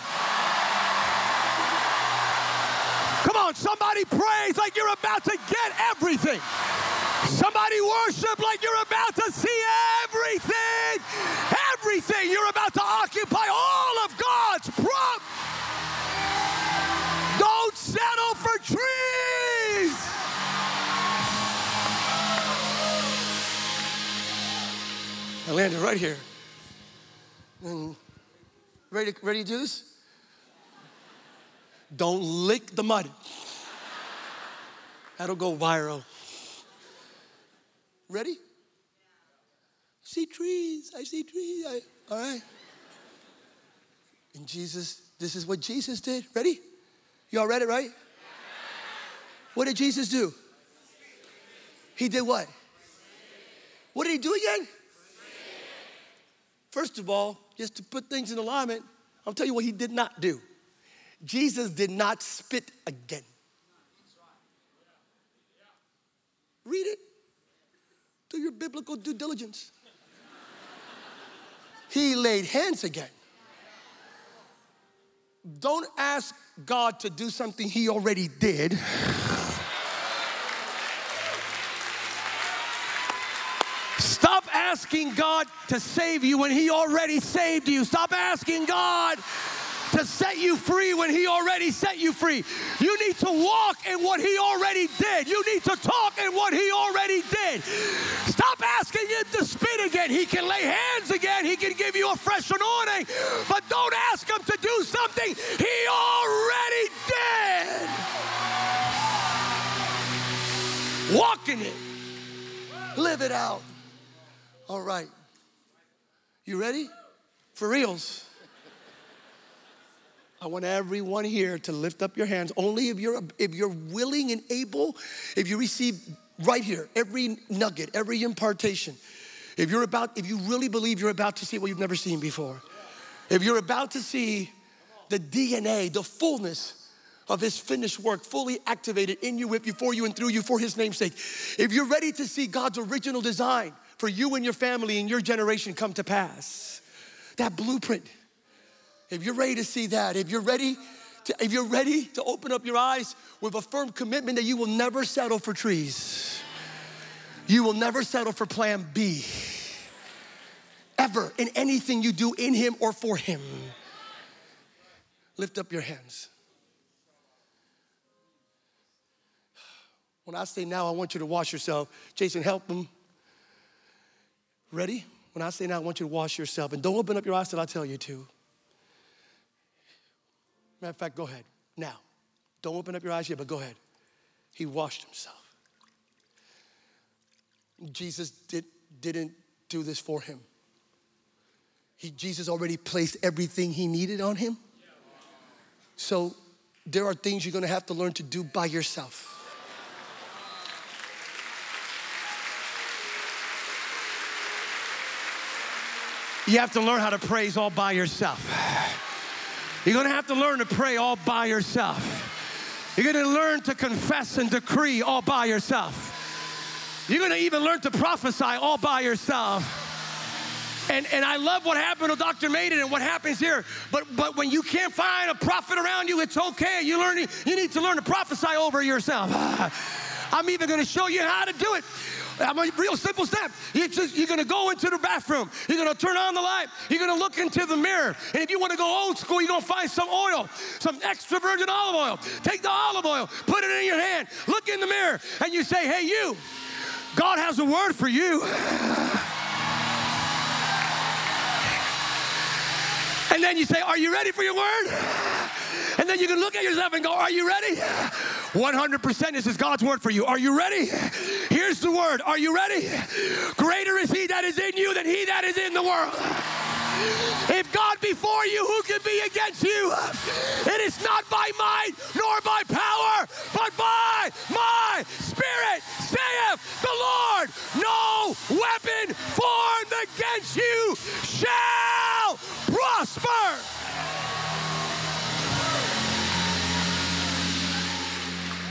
Come on, somebody praise like you're about to get everything. Somebody worship like you're about to see everything. Everything. You're about to occupy all of God's prop. Don't settle for trees. I landed right here. And ready, ready to do this? Don't lick the mud. That'll go viral. Ready? See trees. I see trees. I, all right. And Jesus, this is what Jesus did. Ready? Y'all read it, right? What did Jesus do? He did what? What did he do again? First of all, just to put things in alignment, I'll tell you what he did not do. Jesus did not spit again. Read it. Do your biblical due diligence. He laid hands again. Don't ask God to do something He already did. Stop asking God to save you when He already saved you. Stop asking God to set you free when He already set you free. You need to walk in what He already did. You need to talk in what He already did. Stop asking Him to spit again. He can lay hands again, He can give you a fresh anointing, but don't ask Him to do something He already did. Walk in it, live it out. All right. You ready? For reals. I want everyone here to lift up your hands. Only if you're if you're willing and able, if you receive right here every nugget, every impartation. If you're about, if you really believe you're about to see what you've never seen before, if you're about to see the DNA, the fullness of his finished work fully activated in you, with you, for you, and through you for his name's sake. If you're ready to see God's original design for you and your family and your generation come to pass, that blueprint if you're ready to see that, if you're ready to, if you're ready to open up your eyes with a firm commitment that you will never settle for trees, you will never settle for plan B. Ever in anything you do in Him or for Him. Lift up your hands. When I say now, I want you to wash yourself. Jason, help them. Ready? When I say now, I want you to wash yourself. And don't open up your eyes till I tell you to. Matter of fact, go ahead. Now. Don't open up your eyes yet, but go ahead. He washed himself. Jesus did, didn't do this for him. He, Jesus already placed everything he needed on him. So there are things you're gonna have to learn to do by yourself. You have to learn how to praise all by yourself. You're gonna have to learn to pray all by yourself. You're gonna learn to confess and decree all by yourself. You're gonna even learn to prophesy all by yourself. And, and I love what happened to Dr. Maiden and what happens here. But but when you can't find a prophet around you, it's okay. You learn you need to learn to prophesy over yourself. I'm even gonna show you how to do it. I'm a real simple step. You just, you're gonna go into the bathroom. You're gonna turn on the light. You're gonna look into the mirror. And if you wanna go old school, you're gonna find some oil, some extra virgin olive oil. Take the olive oil, put it in your hand, look in the mirror, and you say, Hey, you, God has a word for you. And then you say, Are you ready for your word? And then you can look at yourself and go, Are you ready? 100% this is God's word for you. Are you ready? Here's the word. Are you ready? Greater is he that is in you than he that is in the world. If God be for you, who can be against you? It is not by might nor by power, but by my spirit, saith the Lord. No weapon formed against you shall prosper.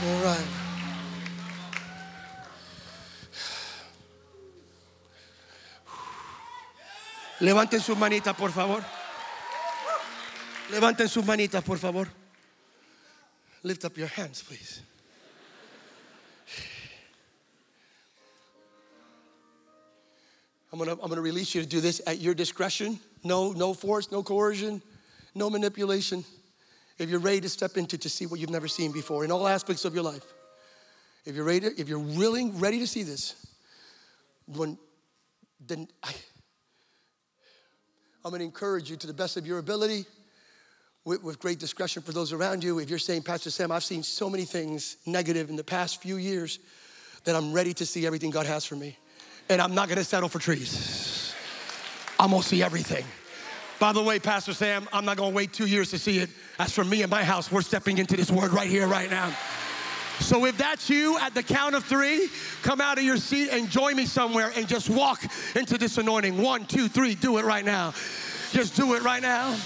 All right. Levanten sus manitas, por favor. Levanten sus manitas, por favor. Lift up your hands, please. I'm gonna, I'm gonna release you to do this at your discretion. No, no force, no coercion, no manipulation. If you're ready to step into to see what you've never seen before in all aspects of your life. If you're ready, to, if you're willing, ready to see this, when then I, I'm going to encourage you to the best of your ability with, with, great discretion for those around you. If you're saying, Pastor Sam, I've seen so many things negative in the past few years that I'm ready to see everything God has for me. And I'm not going to settle for trees. I'm going to see everything. By the way, Pastor Sam, I'm not to wait two years to see it. As for me and my house, we're stepping into this word right here, right now. So if that's you, at the count of three, come out of your seat and join me somewhere and just walk into this anointing. One, two, three, do it right now. Just do it right now.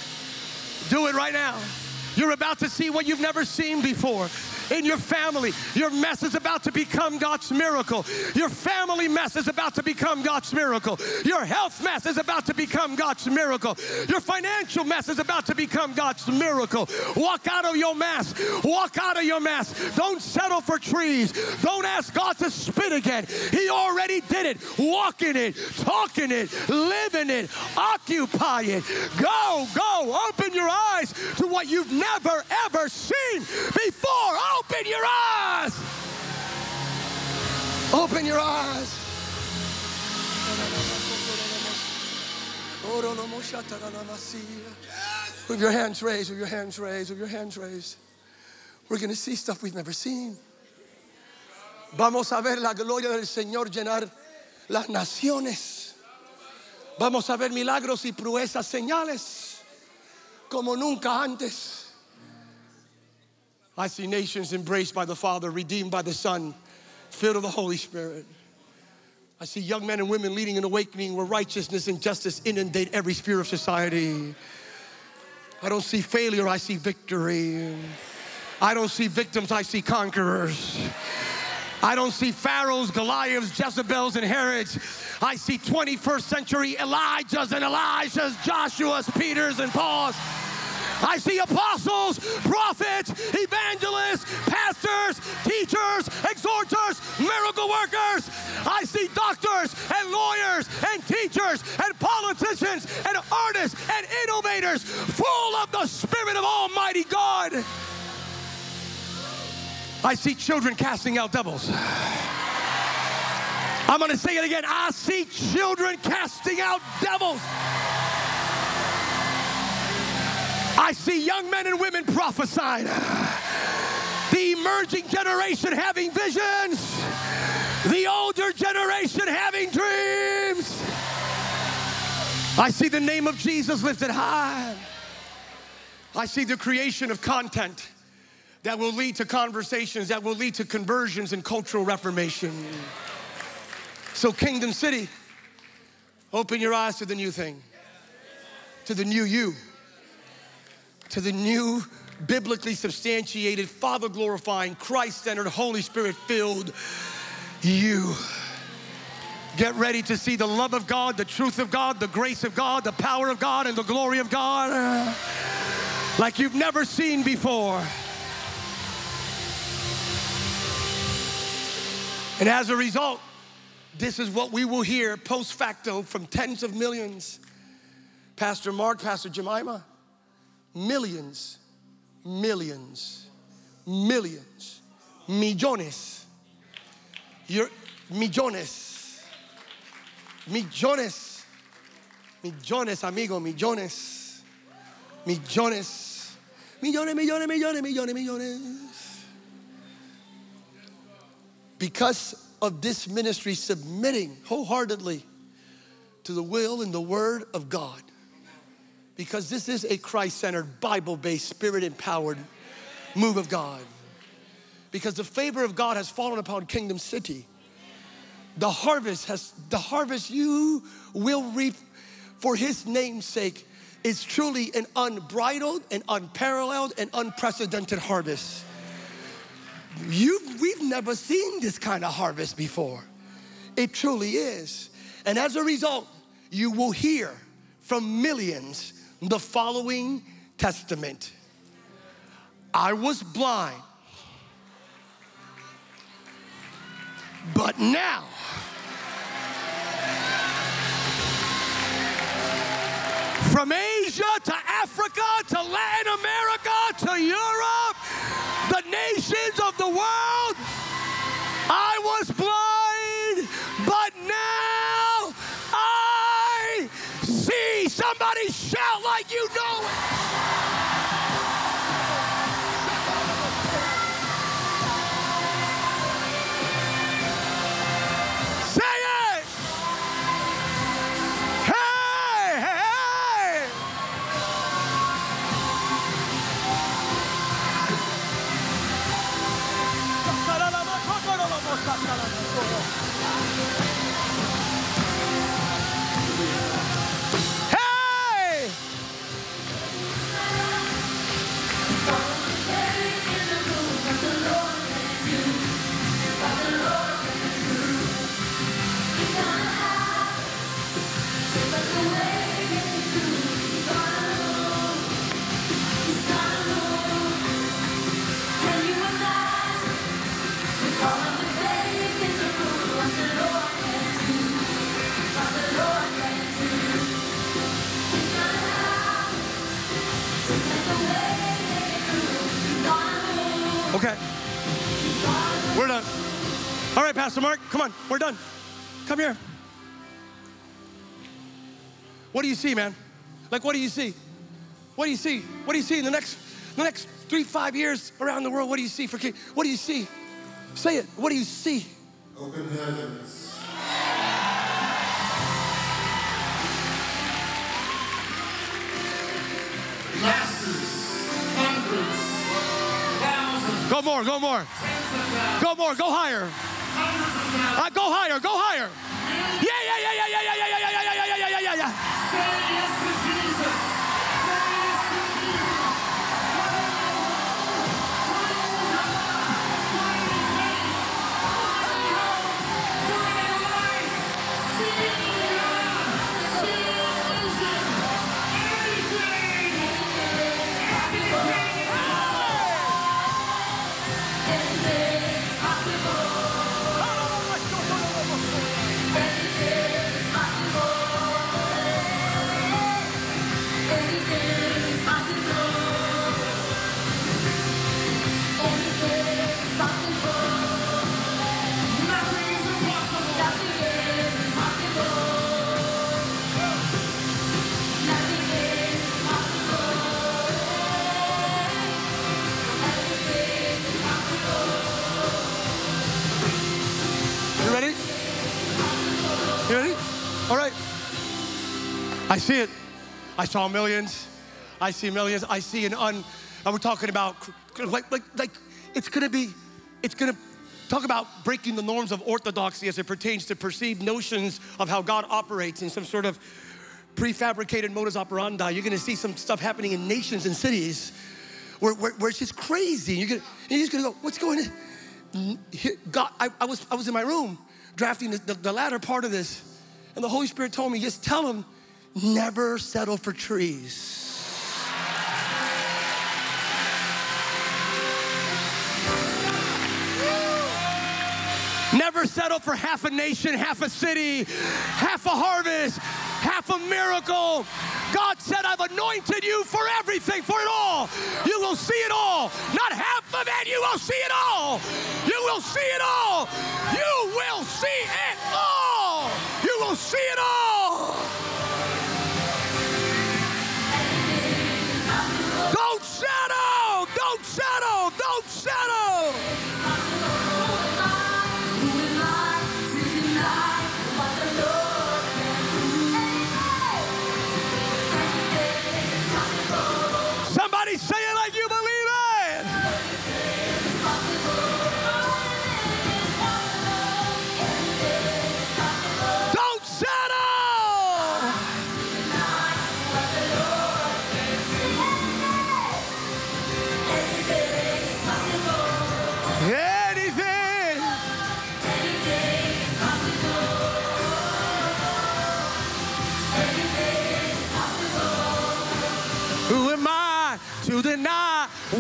Do it right now. You're about to see what you've never seen before in your family. Your mess is about to become God's miracle. Your family mess is about to become God's miracle. Your health mess is about to become God's miracle. Your financial mess is about to become God's miracle. Walk out of your mess. Walk out of your mess. Don't settle for trees. Don't ask God to spit again. He already did it. Walk in it, talk in it, live in it, occupy it. Go, go, open your eyes to what you've never ever seen before. Open your eyes. Open your eyes. With your hands raised, with your hands raised, with your hands raised. We're going to see stuff we've never seen. Vamos a ver la gloria del Señor llenar las naciones. Vamos a ver milagros y proezas, señales como nunca antes. I see nations embraced by the Father, redeemed by the Son, filled with the Holy Spirit. I see young men and women leading an awakening where righteousness and justice inundate every sphere of society. I don't see failure, I see victory. I don't see victims, I see conquerors. I don't see pharaohs, Goliaths, Jezebels, and Herods. I see 21st century Elijahs and Elishas, Joshua's, Peters, and Pauls. I see apostles, prophets, evangelists, pastors, teachers, exhorters, miracle workers. I see doctors and lawyers and teachers and politicians and artists and innovators full of the Spirit of Almighty God. I see children casting out devils. I'm going to say it again. I see children casting out devils. I see young men and women prophesying. The emerging generation having visions. The older generation having dreams. I see the name of Jesus lifted high. I see the creation of content that will lead to conversations, that will lead to conversions and cultural reformation. So, Kingdom City, open your eyes to the new thing, to the new you to the new biblically substantiated, Father glorifying, Christ centered, Holy Spirit filled you. Get ready to see the love of God, the truth of God, the grace of God, the power of God, and the glory of God like you've never seen before. And as a result, this is what we will hear post facto from tens of millions. Pastor Mark, Pastor Jemima, millions, millions, millions, millones. You're, millones, millones, millones, amigo, millones, millones, millones, millones, millones, millones, millones. because of this ministry submitting wholeheartedly to the will and the word of God, because this is a Christ centered, Bible based, spirit empowered move of God, because the favor of God has fallen upon Kingdom City. The harvest has, the harvest you will reap for his name's sake is truly an unbridled and unparalleled and unprecedented harvest. You, we've never seen this kind of harvest before. It truly is. And as a result, you will hear from millions the following testament. I was blind, but now From Asia to Africa to Latin America to Europe, the nations of the world, I was see, man? Like, what do you see? What do you see? What do you see in the next, the next three, five years around the world? What do you see for king? What do you see? Say it. What do you see? Open heavens. Masses, hundreds, thousands, Go more, go more. Go more, go higher. Uh, go higher, go higher. Yeah, yeah, yeah, yeah, see it. I saw millions. I see millions. I see an un. And we're talking about like like like it's gonna be. It's gonna talk about breaking the norms of orthodoxy as it pertains to perceived notions of how God operates in some sort of prefabricated modus operandi. You're gonna see some stuff happening in nations and cities where, where, where it's just crazy. You're, gonna, you're just gonna go, what's going on? God, I, I, was, I was in my room drafting the, the, the latter part of this, and the Holy Spirit told me, just tell him, never settle for trees. Never settle for half a nation, half a city, half a harvest, half a miracle. God said, I've anointed you for everything, for it all. You will see it all. Not half of it, you will see it all. You will see it all. You will see it all. You will see it all.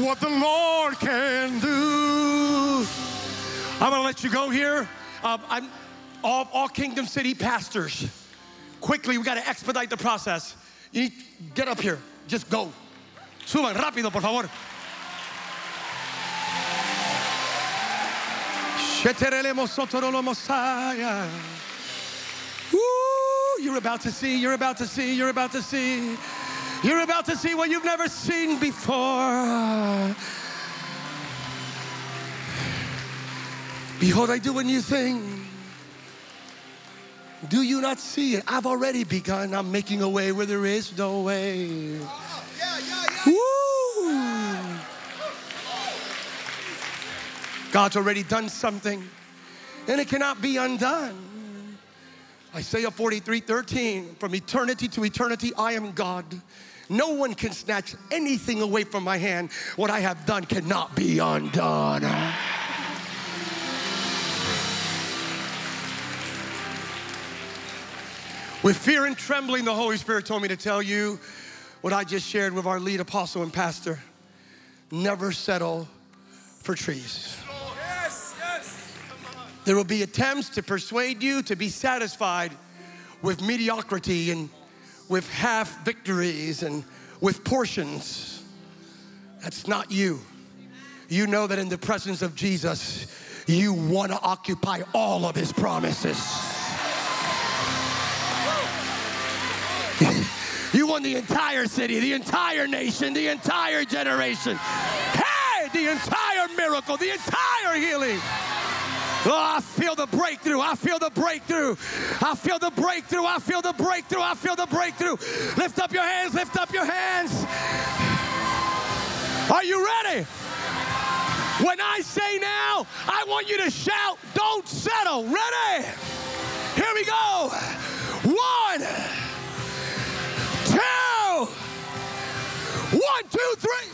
What the Lord can do. I'm gonna let you go here. Um, I'm all, all Kingdom City pastors. Quickly, we gotta expedite the process. You need, get up here. Just go. Suban rápido, por favor. You're about to see, you're about to see, you're about to see. You're about to see what you've never seen before. Behold, I do a new thing. Do you not see it? I've already begun. I'm making a way where there is no way. Oh, Woo! God's already done something, and it cannot be undone. Isaiah 43 13, from eternity to eternity, I am God. No one can snatch anything away from my hand. What I have done cannot be undone. With fear and trembling, the Holy Spirit told me to tell you what I just shared with our lead apostle and pastor. Never settle for trees. There will be attempts to persuade you to be satisfied with mediocrity and with half victories and with portions. That's not you. You know that in the presence of Jesus, you want to occupy all of his promises. You want the entire city, the entire nation, the entire generation. Hey, the entire miracle, the entire healing. Oh, I feel the breakthrough. I feel the breakthrough. I feel the breakthrough. I feel the breakthrough. I feel the breakthrough. Lift up your hands. Lift up your hands. Are you ready? When I say now, I want you to shout, don't settle. Ready? Here we go. One, two, one, two, three.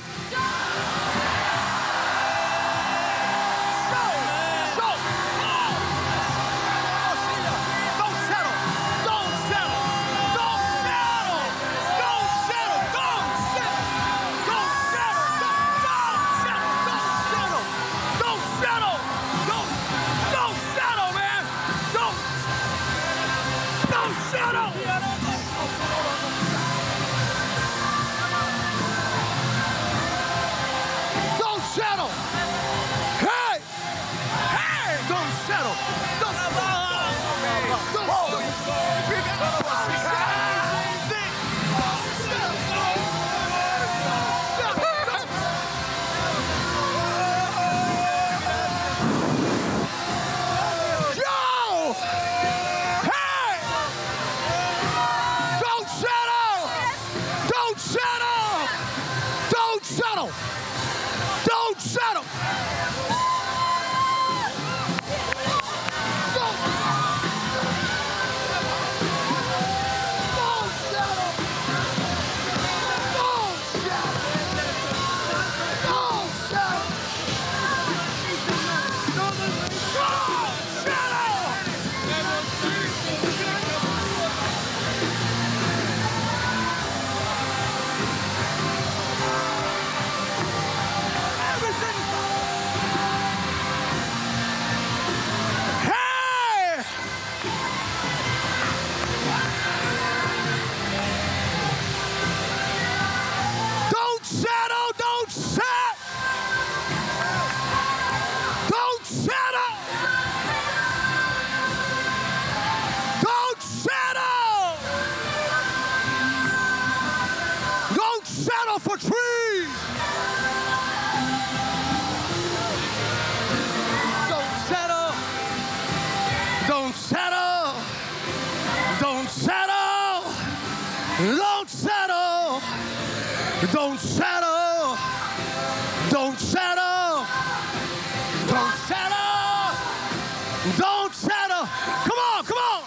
Don't settle. Come on, come on.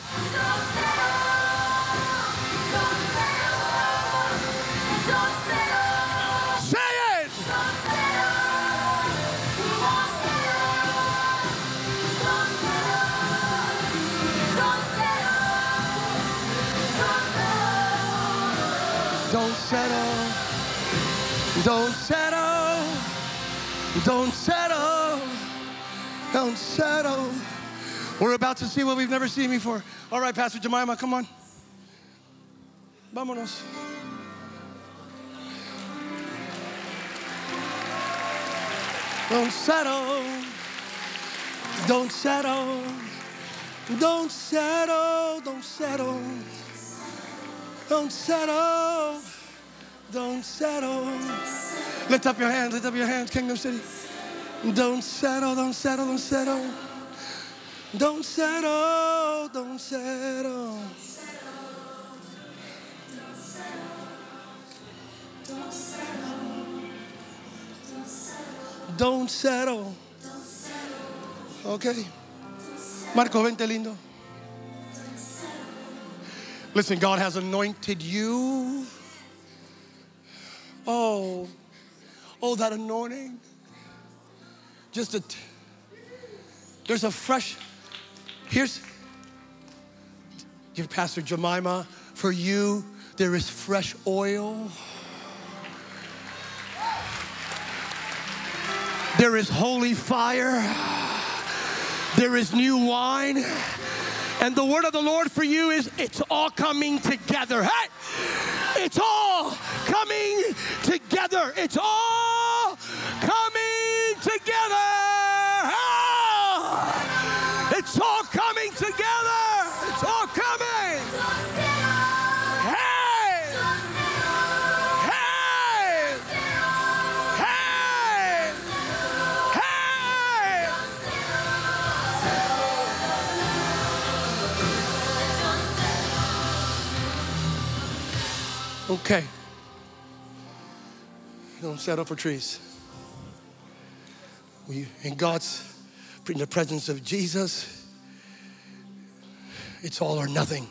Don't settle. Don't settle. Don't settle. About to see what we've never seen before. All right, Pastor Jemima, come on. Vámonos. Don't settle. Don't settle. Don't settle. Don't settle. Don't settle. Don't settle. Lift up your hands. Lift up your hands, Kingdom City. Don't settle. Don't settle. Don't settle. Don't settle. Don't settle. Don't settle. Okay. Marco, vente lindo. Listen, God has anointed you. Oh, oh, that anointing. Just a, t- there's a fresh, here's, your Pastor Jemima, for you, there is fresh oil. There is holy fire. There is new wine. And the word of the Lord for you is it's all coming together. Hey! It's all coming together. It's all Okay. Don't settle for trees. We, in God's, in the presence of Jesus, it's all or nothing.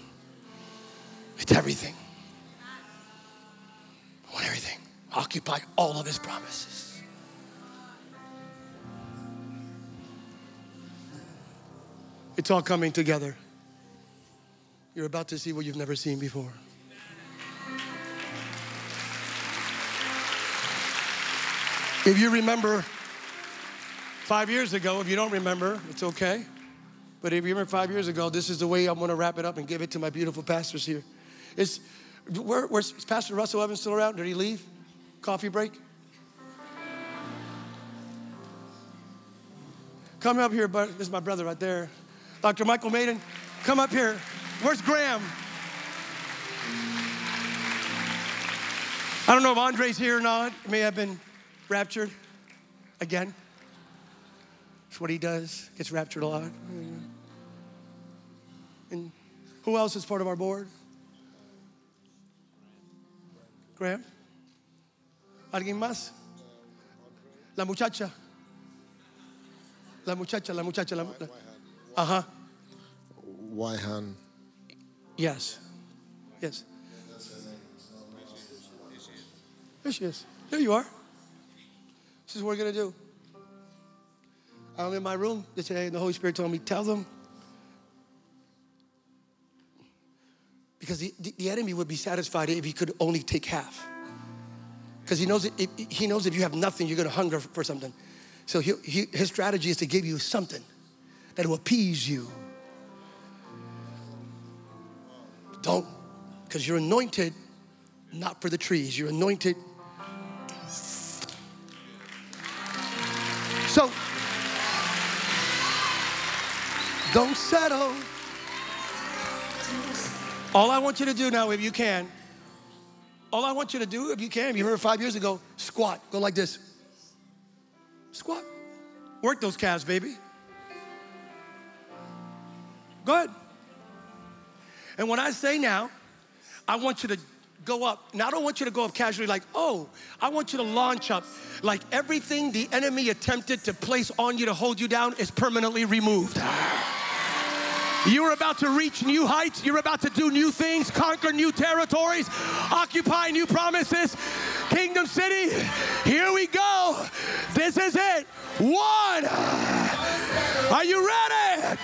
It's everything. I want everything. Occupy all of his promises. It's all coming together. You're about to see what you've never seen before. If you remember five years ago, if you don't remember, it's okay. But if you remember five years ago, this is the way I'm going to wrap it up and give it to my beautiful pastors here. Is where, where's Pastor Russell Evans still around? Did he leave? Coffee break? Come up here, but this is my brother right there. Dr. Michael Maiden, come up here. Where's Graham? I don't know if Andre's here or not. He may have been raptured again. That's what he does. Gets raptured a lot. And who else is part of our board? Graham. ¿Alguien más? La muchacha. La muchacha, la muchacha, la. la uh huh. Waihan. Yes. Yes. There she is. There you are. This is what we're going to do. I'm in my room today, and the Holy Spirit told me, tell them. Because the, the, enemy would be satisfied if he could only take half. Because he knows, if, he knows if you have nothing, you're going to hunger for something. So he, he, his strategy is to give you something that will appease you. Don't, because you're anointed not for the trees, you're anointed. So, don't settle. All I want you to do now, if you can, all I want you to do, if you can, if you remember five years ago, squat, go like this. Squat. Work those calves, baby. Go ahead. And when I say now, I want you to go up. Now, I don't want you to go up casually like, oh, I want you to launch up. Like everything the enemy attempted to place on you to hold you down is permanently removed. You're about to reach new heights. You're about to do new things, conquer new territories, occupy new promises. Kingdom City, here we go. This is it. One. Are you ready?